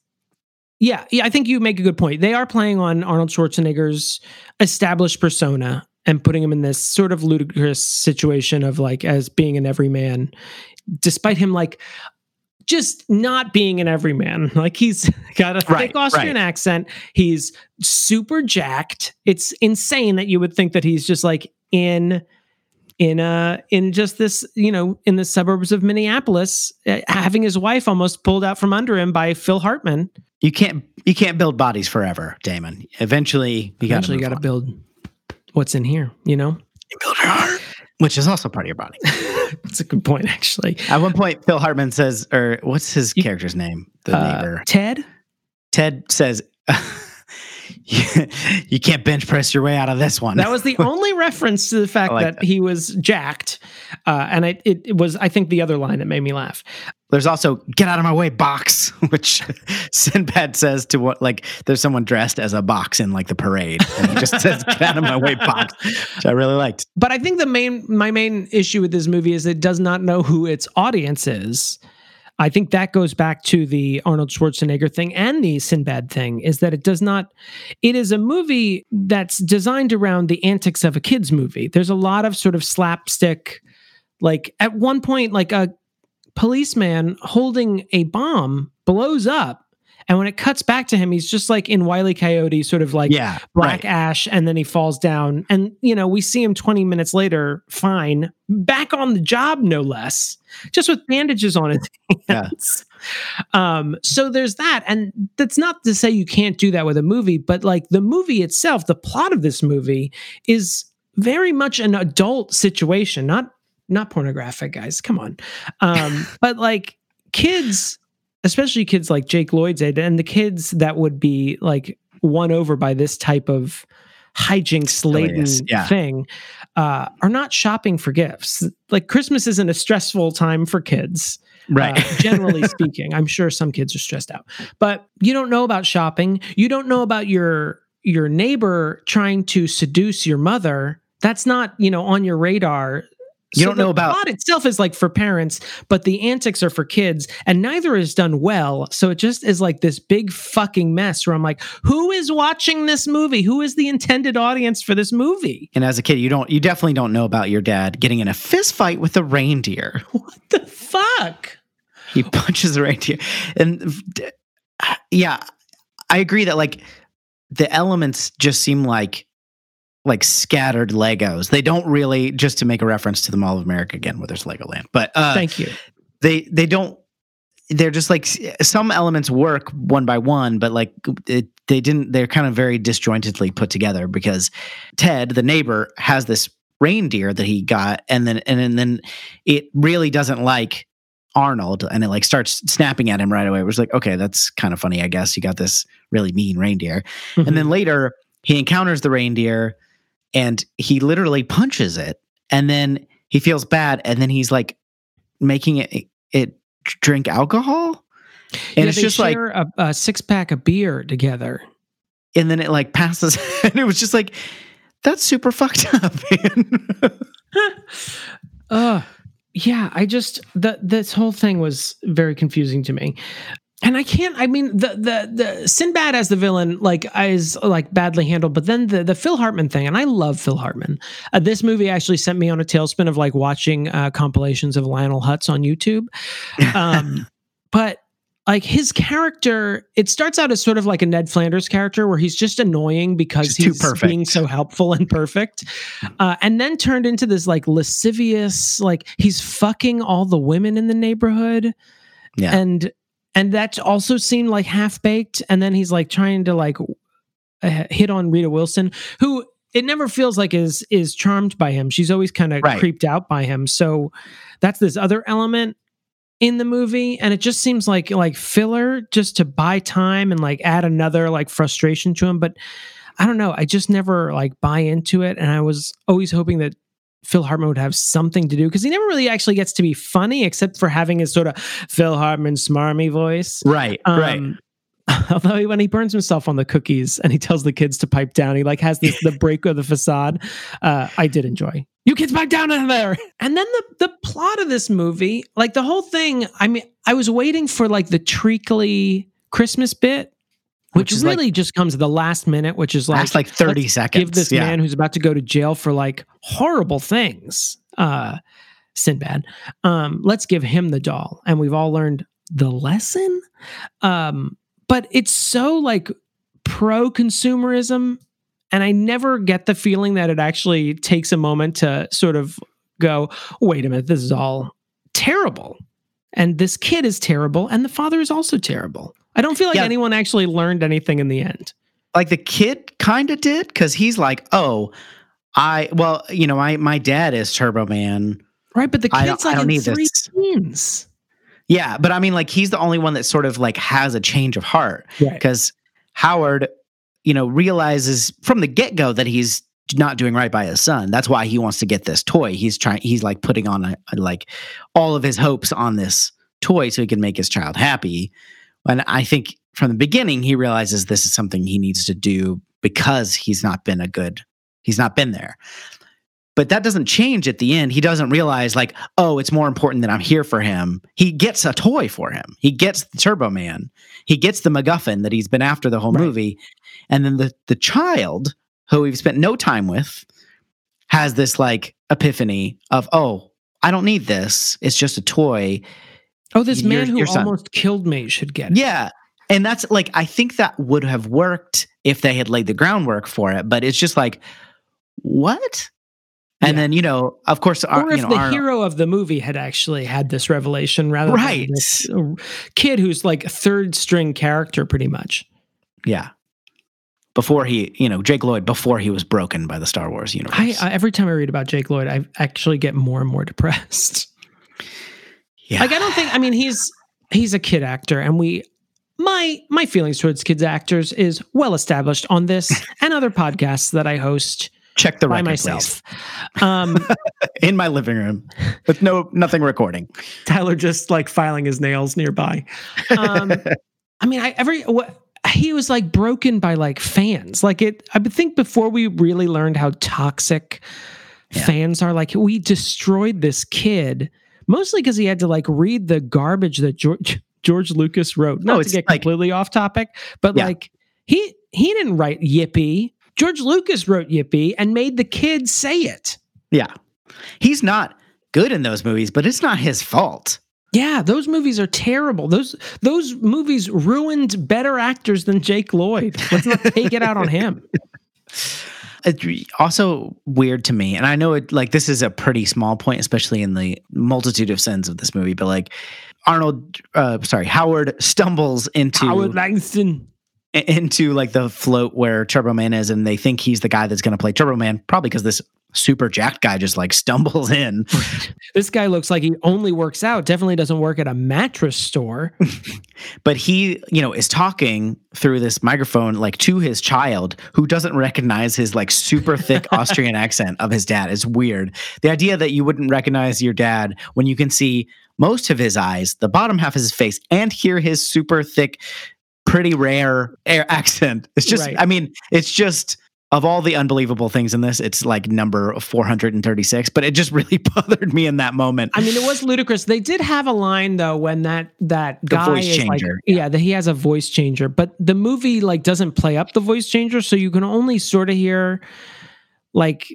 yeah, yeah. I think you make a good point. They are playing on Arnold Schwarzenegger's established persona and putting him in this sort of ludicrous situation of like as being an everyman, despite him like just not being an everyman. Like he's got a thick Right, Austrian right. accent. He's super jacked. It's insane that you would think that he's just like in in uh in just this you know in the suburbs of Minneapolis uh, having his wife almost pulled out from under him by Phil Hartman. You can't you can't build bodies forever, Damon. Eventually you got Eventually got to build what's in here, you know? build your heart, which is also part of your body. That's a good point actually. At one point, Phil Hartman says, or what's his You- character's name? The Uh, neighbor. Ted? Ted says, "You can't bench press your way out of this one." That was the only reference to the fact like that, that. he was jacked. Uh, and I, it, it was, I think, the other line that made me laugh. There's also "Get out of my way, box," which Sinbad says to what like there's someone dressed as a box in like the parade, and he just says "Get out of my way, box," which I really liked. But I think the main my main issue with this movie is it does not know who its audience is. I think that goes back to the Arnold Schwarzenegger thing and the Sinbad thing is that it does not it is a movie that's designed around the antics of a kids movie. There's a lot of sort of slapstick like at one point like a policeman holding a bomb blows up and when it cuts back to him he's just like in Wile E. Coyote sort of like yeah, black right. ash and then he falls down and you know we see him 20 minutes later fine back on the job no less just with bandages on his Yeah. um so there's that and that's not to say you can't do that with a movie but like the movie itself the plot of this movie is very much an adult situation not not pornographic guys come on um but like kids especially kids like Jake Lloyd's age and the kids that would be like won over by this type of hijinks laden yeah. thing uh, are not shopping for gifts. Like Christmas isn't a stressful time for kids, Right. uh, generally speaking. I'm sure some kids are stressed out, but you don't know about shopping. You don't know about your your neighbor trying to seduce your mother. That's not you know on your radar You So don't know the about plot itself is like for parents, but the antics are for kids, and neither is done well. So it just is like this big fucking mess where I'm like, who is watching this movie? Who is the intended audience for this movie? and as a kid, you don't you definitely don't know about your dad getting in a fist fight with a reindeer. What the fuck? He punches a reindeer. And uh, yeah, I agree that like the elements just seem like like scattered Legos. They don't really just to make a reference to the Mall of America again where there's Legoland. But uh Thank you. they they don't they're just like some elements work one by one but like it, they didn't they're kind of very disjointedly put together because ted the neighbor has this reindeer that he got and then and then, then it really doesn't like arnold and it like starts snapping at him right away it was like okay that's kind of funny i guess you got this really mean reindeer and Mm-hmm. then later he encounters the reindeer and he literally punches it and then he feels bad and then he's like making it it drink alcohol and Yeah, it's just like a, a six pack of beer together. and then it like passes and it was just like that's super fucked up man. uh yeah i just the this whole thing was very confusing to me and i can't i mean the the the sinbad as the villain like is like badly handled but then the the phil hartman thing and i love phil hartman uh, this movie actually sent me on a tailspin of like watching uh, compilations of lionel hutz on youtube um but like his character it starts out as sort of like a ned flanders character where he's just annoying because Just he's perfect. being so helpful and perfect uh, and then turned into this like lascivious like he's fucking all the women in the neighborhood Yeah. and and that also seemed like half baked and then he's like trying to like uh, hit on rita wilson who it never feels like is is charmed by him. She's always kind of Right. creeped out by him. So that's this other element in the movie and it just seems like like filler just to buy time and like add another like frustration to him. But i don't know i just never like buy into it and i was always hoping that phil hartman would have something to do because he never really actually gets to be funny except for having his sort of phil hartman smarmy voice right right um, Although he- when he burns himself on the cookies and he tells the kids to pipe down, he like has this the break of the facade. Uh, I did enjoy. You kids pipe down in there. And then the the plot of this movie, like the whole thing. I mean, I was waiting for like the treacly Christmas bit, which, Which is, like- really just comes at the last minute, which is like last like 30 let's seconds. give this yeah. man who's about to go to jail for like horrible things uh sinbad um let's give him the doll. And we've all learned the lesson. Um but it's so like pro consumerism and i never get the feeling that it actually takes a moment to sort of go wait a minute this is all terrible. And this kid is terrible and the father is also terrible i don't feel like Yeah. anyone actually learned anything in the end like the kid kind of did because he's like oh i well you know my my dad is turbo man Right, but the I kid's I like in three this. scenes. yeah but i mean like he's the only one that sort of like has a change of heart Right. because howard you know realizes from the get-go that he's not doing right by his son that's why he wants to get this toy he's trying he's like putting on a, like all of his hopes on this toy so he can make his child happy and i think from the beginning he realizes this is something he needs to do because he's not been a good he's not been there. But that doesn't change at the end. He doesn't realize like oh it's more important that i'm here for him. He gets a toy for him. He gets the turbo man. He gets the MacGuffin that he's been after the whole Right. movie, and then the the child who we've spent no time with has this like epiphany of oh I don't need this. It's just a toy Oh, this Your- man who your almost killed me should get it. yeah and that's like I think that would have worked if they had laid the groundwork for it but it's just like what and Yeah. then you know of course our, Or you if know, the our- hero of the movie had actually had this revelation rather Right. than this uh, kid who's like a third string character pretty much. yeah before he you know Jake Lloyd before he was broken by the Star Wars universe I, I every time I read about Jake Lloyd, I actually get more and more depressed. yeah Like I don't think I mean he's he's a kid actor and we my my feelings towards kids actors is well established on this and other podcasts that I host check the by record, myself. Um in my living room with no nothing recording. Tyler just like filing his nails nearby. Um, I mean, I every what he was like broken by like fans. Like it, I think before we really learned how toxic Yeah. fans are like, we destroyed this kid, mostly because he had to like read the garbage that George George Lucas wrote. No, it's to get like- completely off topic, but Yeah. like he he didn't write Yippee. George Lucas wrote Yippee and made the kid say it. Yeah. He's not good in those movies, but it's not his fault. Yeah, those movies are terrible. Those those movies ruined better actors than Jake Lloyd. Let's not take it out on him. It's also weird to me, and I know it like this is a pretty small point, especially in the multitude of sins of this movie, but like Arnold, uh, sorry, Howard stumbles into Howard Langston. into like the float where Turbo Man is, and they think he's the guy that's going to play Turbo Man, probably because this super jacked guy just like stumbles in. This guy looks like he only works out. Definitely doesn't work at a mattress store. but he you know is talking through this microphone like to his child who doesn't recognize his like super thick austrian accent of his dad is weird the idea that you wouldn't recognize your dad when you can see most of his eyes the bottom half of his face and hear his super thick pretty rare air accent it's just Right. i mean it's just of all the unbelievable things in this it's like number 436 but it just really bothered me in that moment I mean, it was ludicrous. They did have a line though when that that guy voice is like, changer, yeah, that he has a voice changer, but the movie like doesn't play up the voice changer, so you can only sort of hear like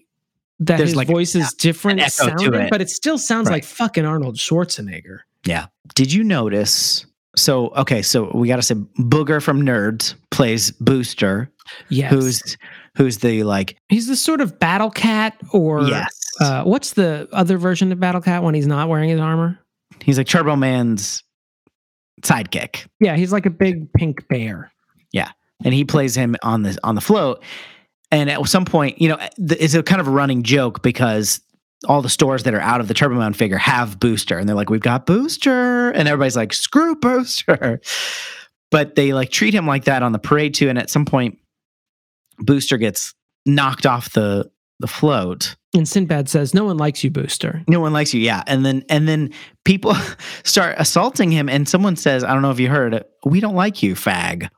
that There's his like voice is different sounding, it. but it still sounds Right. like fucking Arnold Schwarzenegger. Yeah. Did you notice? So, okay, so we got to say Booger from Nerds plays Booster, Yes, who's who's the like he's the sort of battle cat, or yes. uh, what's the other version of battle cat when he's not wearing his armor? He's like Turbo Man's sidekick. Yeah, he's like a big pink bear. Yeah, and he plays him on the on the float. And at some point, you know, it's a kind of a running joke because all the stores that are out of the Turbo Man figure have Booster, and they're like, "We've got Booster," and everybody's like, "Screw Booster," but they like treat him like that on the parade too. And at some point, Booster gets knocked off the the float. And Sinbad says, "No one likes you, Booster." No one likes you, yeah. And then and then people start assaulting him, and someone says, "I don't know if you heard, we don't like you, fag."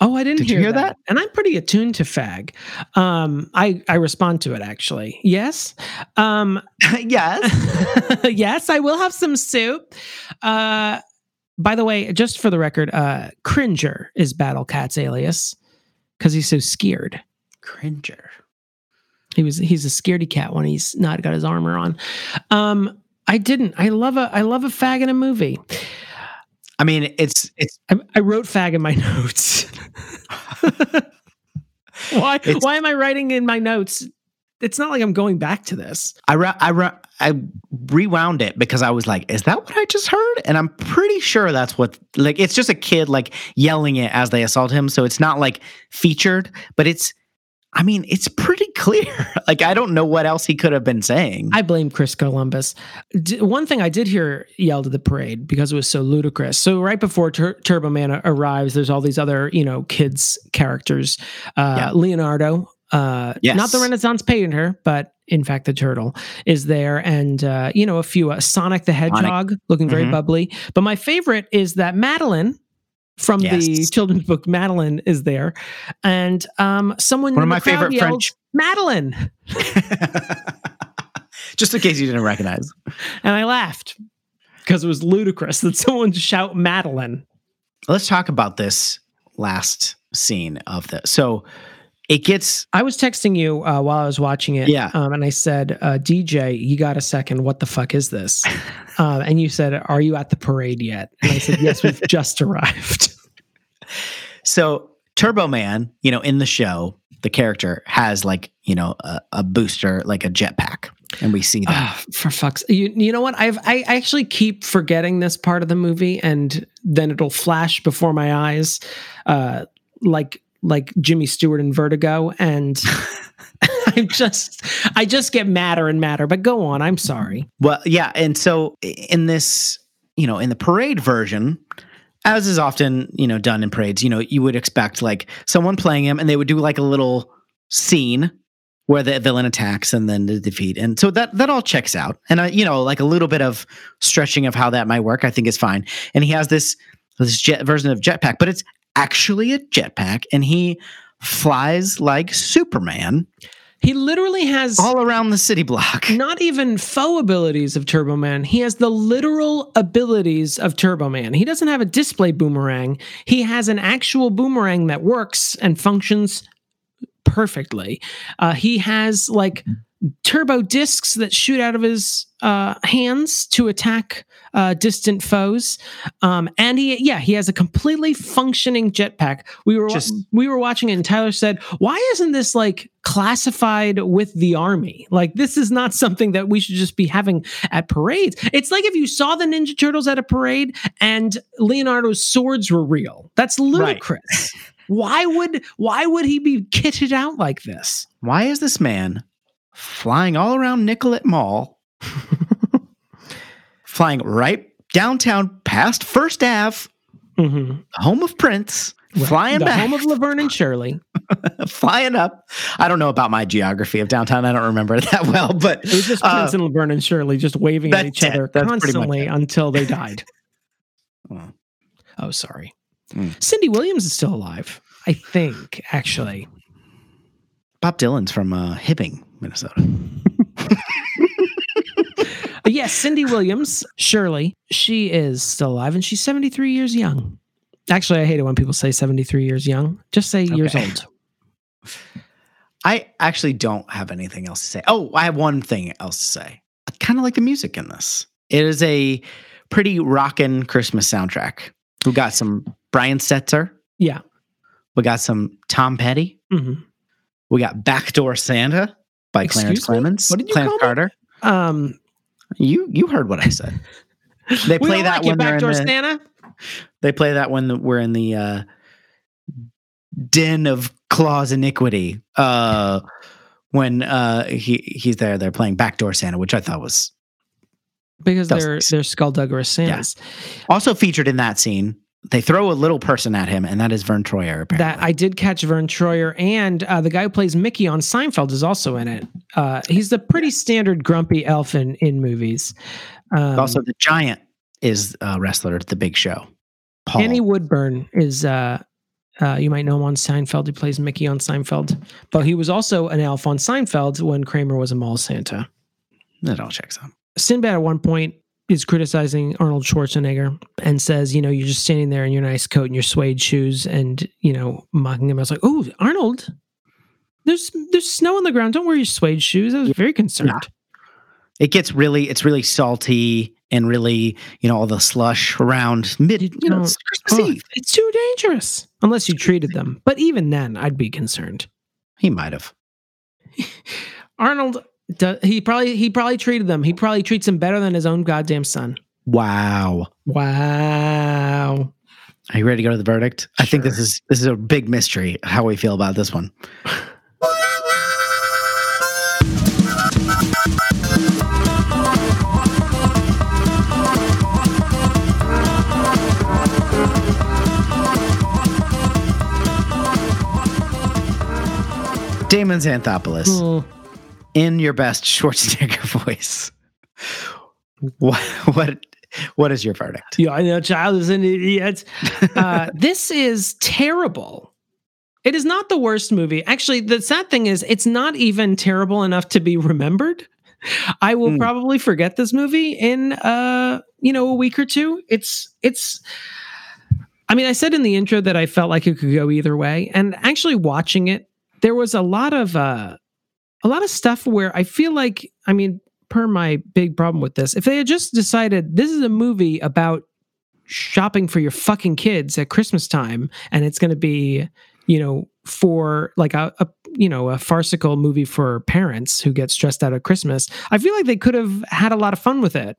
Oh, I didn't Did you hear, hear that. And I'm pretty attuned to fag. Um, I I respond to it actually. Yes. Um, yes. yes, I will have some soup. Uh, by the way, just for the record, uh, Cringer is Battle Cat's alias because he's so scared. Cringer. He was he's a scaredy cat when he's not got his armor on. Um, I didn't. I love a I love a fag in a movie. I mean, it's it's I, I wrote fag in my notes. why? Why am I writing in my notes? It's not like I'm going back to this. I ra- I ra- I rewound it because I was like, "Is that what I just heard?" And I'm pretty sure that's what. Like, it's just a kid like yelling it as they assault him, so it's not like featured, but it's. I mean, it's pretty clear. like, I don't know what else he could have been saying. I blame Chris Columbus. D- one thing I did hear yelled at the parade because it was so ludicrous. So right before Tur- Turbo Man arrives, there's all these other you know kids characters. Uh, Yeah. Leonardo, uh, Yes. not the Renaissance painter, but in fact the turtle is there, and uh, you know a few uh, Sonic the Hedgehog looking very Mhm. bubbly. But my favorite is that Madeline. From the children's book, Madeline is there, and um, someone One of in the my crowd favorite yelled, French- Madeline, just in case you didn't recognize. and I laughed because it was ludicrous that someone shout Madeline. Let's talk about this last scene of the. So it gets I was texting you uh, while I was watching it, Yeah. um, and I said, uh, "DJ, you got a second? What the fuck is this?" um, and you said, "Are you at the parade yet?" And I said, "Yes, we've just arrived." So Turbo Man, you know, in the show, the character has like, you know, a, a booster, like a jetpack. And we see that. Ah, for fuck's, you you know what? I've I actually keep forgetting this part of the movie, and then it'll flash before my eyes, uh, like like Jimmy Stewart in Vertigo, and I just I just get madder and madder. But go on, I'm sorry. well, yeah. And so in this, you know, in the parade version, as is often, you know, done in parades, you know, you would expect like someone playing him and they would do like a little scene where the villain attacks and then the defeat. And so that that all checks out. And I, you know, like a little bit of stretching of how that might work, I think is fine. And he has this this jet version of jetpack, but it's actually a jetpack and he flies like Superman. He literally has all around the city block. not even faux abilities of Turbo Man. He has the literal abilities of Turbo Man. He doesn't have a display boomerang. He has an actual boomerang that works and functions perfectly. Uh, he has like turbo discs that shoot out of his uh, hands to attack uh, distant foes. Um, and he, yeah, he has a completely functioning jetpack. We were Just- we were watching it, and Tyler said, "Why isn't this like classified with the army? Like this is not something that we should just be having at parades. It's like if you saw the Ninja Turtles at a parade and Leonardo's swords were real. That's ludicrous." Why would why would he be kitted out like this? Why is this man flying all around Nicollet Mall, flying right downtown past First Ave, Mm-hmm. home of Prince, flying the back, home of Laverne and Shirley. flying up? I don't know about my geography of downtown. I don't remember it that well, but It was just uh, Prince and Laverne and Shirley just waving at each it. other That's constantly until they died. Oh. oh, sorry. Mm. Cindy Williams is still alive, I think, actually. Bob Dylan's from uh, Hibbing, Minnesota. Yes, Cindy Williams, Shirley, she is still alive and she's 73 years young. Actually, I hate it when people say 73 years young. Just say years old. I actually don't have anything else to say. Oh, I have one thing else to say. I kind of like the music in this. It is a pretty rockin' Christmas soundtrack. We got some Brian Setzer. Yeah. We got some Tom Petty. hmm We got Backdoor Santa by Excuse Clarence me? Clemens. What did you Clarence call? Carter. Um, You you heard what I said. They play that like you, when they're in the, Santa. They play that when we're in the uh, den of claws iniquity. Uh, when uh, he he's there, they're playing Backdoor Santa, which I thought was Because they're nice. they're skullduggerous Santas. also featured in that scene. They throw a little person at him, and that is Vern Troyer. Apparently, That I did catch Vern Troyer, and uh, the guy who plays Mickey on Seinfeld is also in it. Uh, he's the pretty standard grumpy elf in, in movies. Um, also the giant is a wrestler at the Big Show. Paul. Kenny Woodburn is. Uh, uh, you might know him on Seinfeld. He plays Mickey on Seinfeld, but he was also an elf on Seinfeld when Kramer was a mall Santa. that all checks out. Sinbad at one point is criticizing Arnold Schwarzenegger and says, you know, you're just standing there in your nice coat and your suede shoes and, you know, mocking him. I was like, oh, Arnold, there's there's snow on the ground. Don't wear your suede shoes. I was very concerned. It gets really, it's really salty and really, you know, all the slush around mid. You You know, Christmas Oh, Eve. it's too dangerous unless you treated them. But even then, I'd be concerned. He might have. Arnold, do- he probably he probably treated them. He probably treats them better than his own goddamn son. Wow. Wow. Are you ready to go to the verdict? I think this is this is a big mystery how we feel about this one. Damon Xanthopoulos, Mm. In your best Schwarzenegger voice. What what what is your verdict? Yeah, I know, child is an idiot. Uh, this is terrible. It is not the worst movie. Actually, the sad thing is, it's not even terrible enough to be remembered. I will Hmm. probably forget this movie in, uh, you know, a week or two. It's it's. I mean, I said in the intro that I felt like it could go either way, and actually watching it, there was a lot of uh, a lot of stuff where I feel like, I mean, per my big problem with this, if they had just decided this is a movie about shopping for your fucking kids at Christmas time, and it's going to be, you know, for like a, a you know a farcical movie for parents who get stressed out at Christmas. I feel like they could have had a lot of fun with it,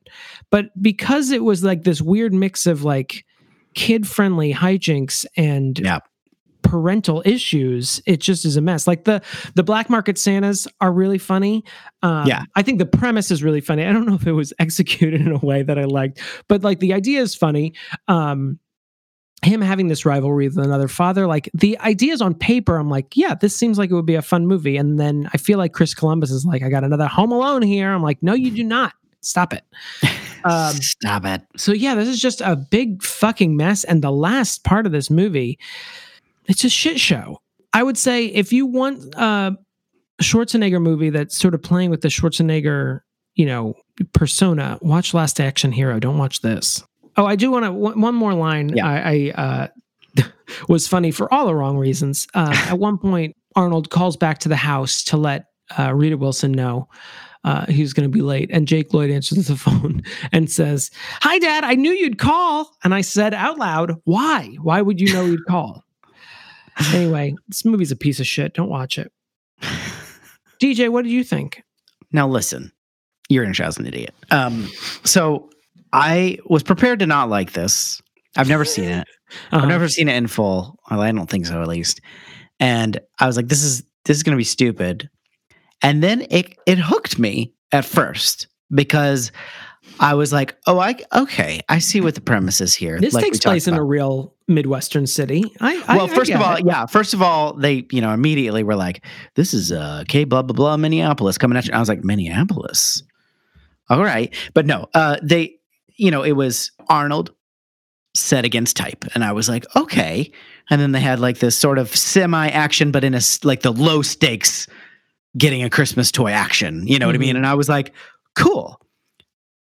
but because it was like this weird mix of like kid friendly hijinks and Yeah. Parental issues it just is a mess. Like the the black market santas are really funny. Um, Yeah. i think the premise is really funny. I don't know if it was executed in a way that i liked but like the idea is funny. Um him having this rivalry with another father like the ideas on paper i'm like yeah this seems like it would be a fun movie. And then i feel like chris columbus is like i got another home alone here. I'm like no you do not. Stop it. Um Stop it. so yeah, this is just a big fucking mess. And the last part of this movie, it's a shit show. I would say if you want a Schwarzenegger movie that's sort of playing with the Schwarzenegger, you know, persona, watch Last Action Hero. Don't watch this. Oh, I do want to one, more line. Yeah. I, I uh, was funny for all the wrong reasons. Uh, at one point, Arnold calls back to the house to let uh, Rita Wilson know uh, he's going to be late, and Jake Lloyd answers the phone and says, "Hi, Dad. I knew you'd call." And I said out loud, "Why? Why would you know he'd call?" Anyway, this movie's a piece of shit. Don't watch it. DJ, what did you think? Now listen, you're in as an idiot. Um, so I was prepared to not like this. I've never seen it. Uh-huh. I've never seen it in full. Well, I don't think so, at least. And I was like, this is this is gonna be stupid. And then it it hooked me at first because I was like, oh, I okay, I see what the premise is here. This like takes place in a real midwestern city. I, I well, I first of all, it. yeah. First of all, they you know immediately were like, "This is uh, K blah blah blah Minneapolis coming at you." I was like, "Minneapolis, all right," but no, uh, they you know it was Arnold set against type, and I was like, "Okay," and then they had like this sort of semi action, but in a like the low stakes getting a Christmas toy action. You know what I mean? Mhm. And I was like, "Cool,"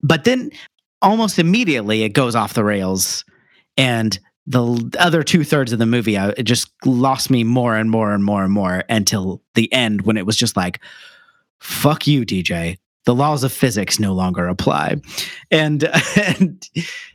but then almost immediately it goes off the rails and the other two thirds of the movie, I, it just lost me more and more and more and more until the end when it was just like, fuck you, DJ. The laws of physics no longer apply. And, and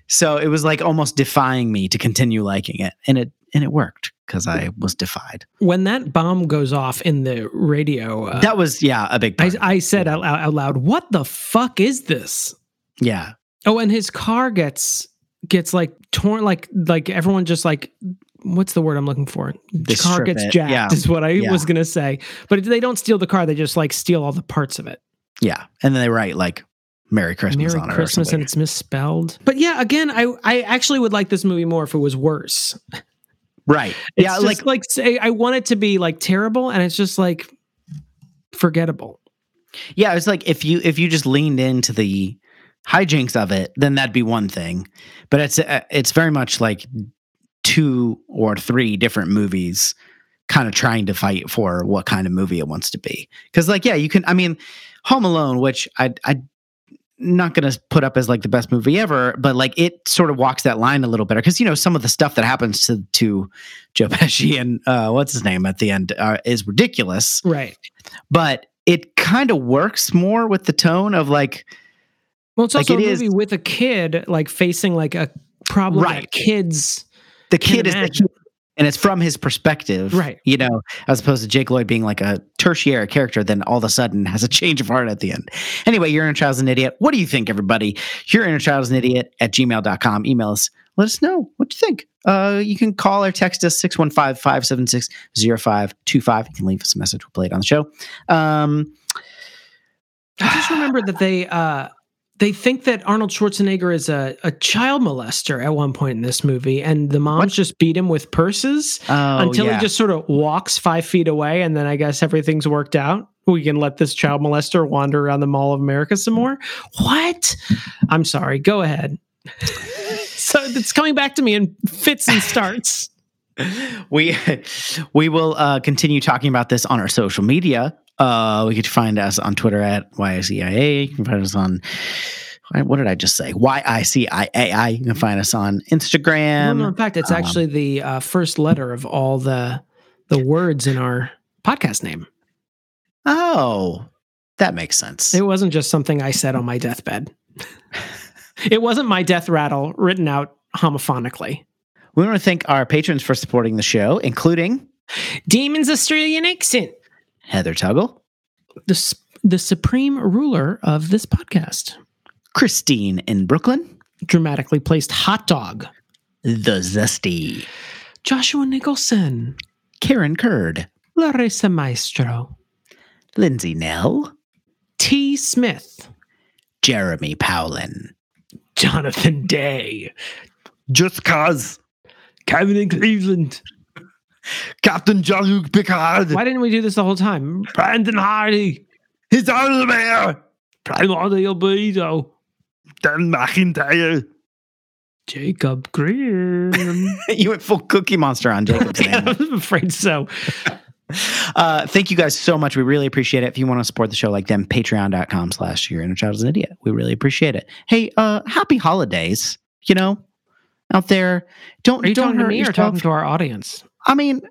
so it was like almost defying me to continue liking it. And it, and it worked because I was defied. when that bomb goes off in the radio, uh, that was, yeah, a big I, part. I said out out loud, "What the fuck is this?" Yeah. Oh, and his car gets gets like torn, like like everyone just like. What's the word I'm looking for? They car gets it. jacked Yeah. is what I Yeah. was gonna say. But they don't steal the car; they just like steal all the parts of it. Yeah. And then they write like Merry Christmas Merry on it. or Christmas, and it's misspelled. But yeah, again, I I actually would like this movie more if it was worse. right. It's yeah. Like, like say I want it to be like terrible, and it's just like forgettable. Yeah, it's like if you if you just leaned into the hijinks of it, then that'd be one thing. But it's uh, it's very much like two or three different movies kind of trying to fight for what kind of movie it wants to be. Cuz like yeah, you can I mean Home Alone, which I I not going to put up as like the best movie ever, but like it sort of walks that line a little better because you know some of the stuff that happens to to Joe Pesci and uh, what's his name at the end uh, is ridiculous Right. but it kind of works more with the tone of like Well, it's Like, also it a is- movie with a kid like facing like a problem Right. that kids the kid is the kid, and it's from his perspective Right. you know as opposed to jake lloyd being like a tertiary character then all of a sudden has a change of heart at the end. Anyway your inner child's an idiot. What do you think everybody? Your inner child's an idiot at gmail.com email us. Let us know. What you think? Uh, you can call or text us 615-576-0525 you can leave us a message. We'll play it on the show. Um, I just remember that they uh they think that Arnold Schwarzenegger is a, a child molester at one point in this movie, and the moms What? just beat him with purses oh, until yeah. he just sort of walks five feet away, and then I guess everything's worked out. We can let this child molester wander around the Mall of America some more. What? I'm sorry. Go ahead. so it's coming back to me in fits and starts. we we will uh, continue talking about this on our social media. Uh, we could find us on Twitter at YICIA. You can find us on what did I just say? YICIAI. You can find us on Instagram. no, in fact, it's um, actually the uh, first letter of all the the words in our podcast name. Oh, that makes sense. It wasn't just something I said on my deathbed. it wasn't my death rattle written out homophonically. We want to thank our patrons for supporting the show, including Demon's Australian accent, Heather Tuggle, the the supreme ruler of this podcast. Christine in Brooklyn, Dramatically placed hot dog, The Zesty, Joshua Nicholson, Karen Curd, Larissa Maestro, Lindsay Nell, T. Smith, Jeremy Powlin, Jonathan Day, Just cause. Kevin in Cleveland. Captain Jean-Luc Picard. Why didn't we do this the whole time? Brandon Hardy, He's His armor bear. Primordial Burrito, Dan McIntyre. Jacob Green. you went full Cookie Monster on Jacob today. I'm afraid so. Uh, thank you guys so much. We really appreciate it. If you want to support the show like them, patreon.com slash your inner child is an idiot. We really appreciate it. Hey, uh, happy holidays, you know, out there. Don't, Are you don't talking to me or yourself. talking to our audience? I mean,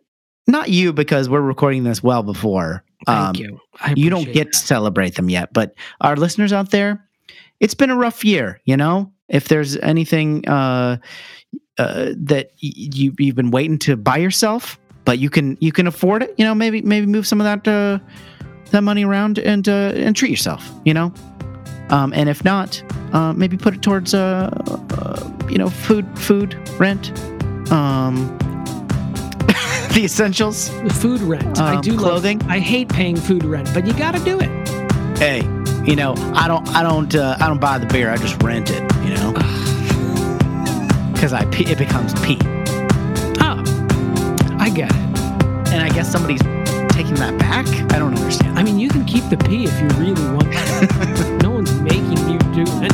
not you because we're recording this well before. Thank Um, you. You don't get to celebrate them yet, but our listeners out there, it's been a rough year. You know, if there's anything uh, uh, that you you've been waiting to buy yourself, but you can you can afford it. You know, maybe maybe move some of that uh, that money around and uh, and treat yourself. You know, um, and if not, uh, maybe put it towards uh, uh, you know food food rent. Um, the essentials. The food rent. I Um, do clothing? Love, I hate paying food rent, but you got to do it. hey, you know, I don't, I don't, uh, I don't buy the beer. I just rent it. You know, because I pee, it becomes pee, Oh, I get it. and I guess somebody's taking that back. I don't understand. I mean, you can keep the pee if you really want. to. no one's making you do it.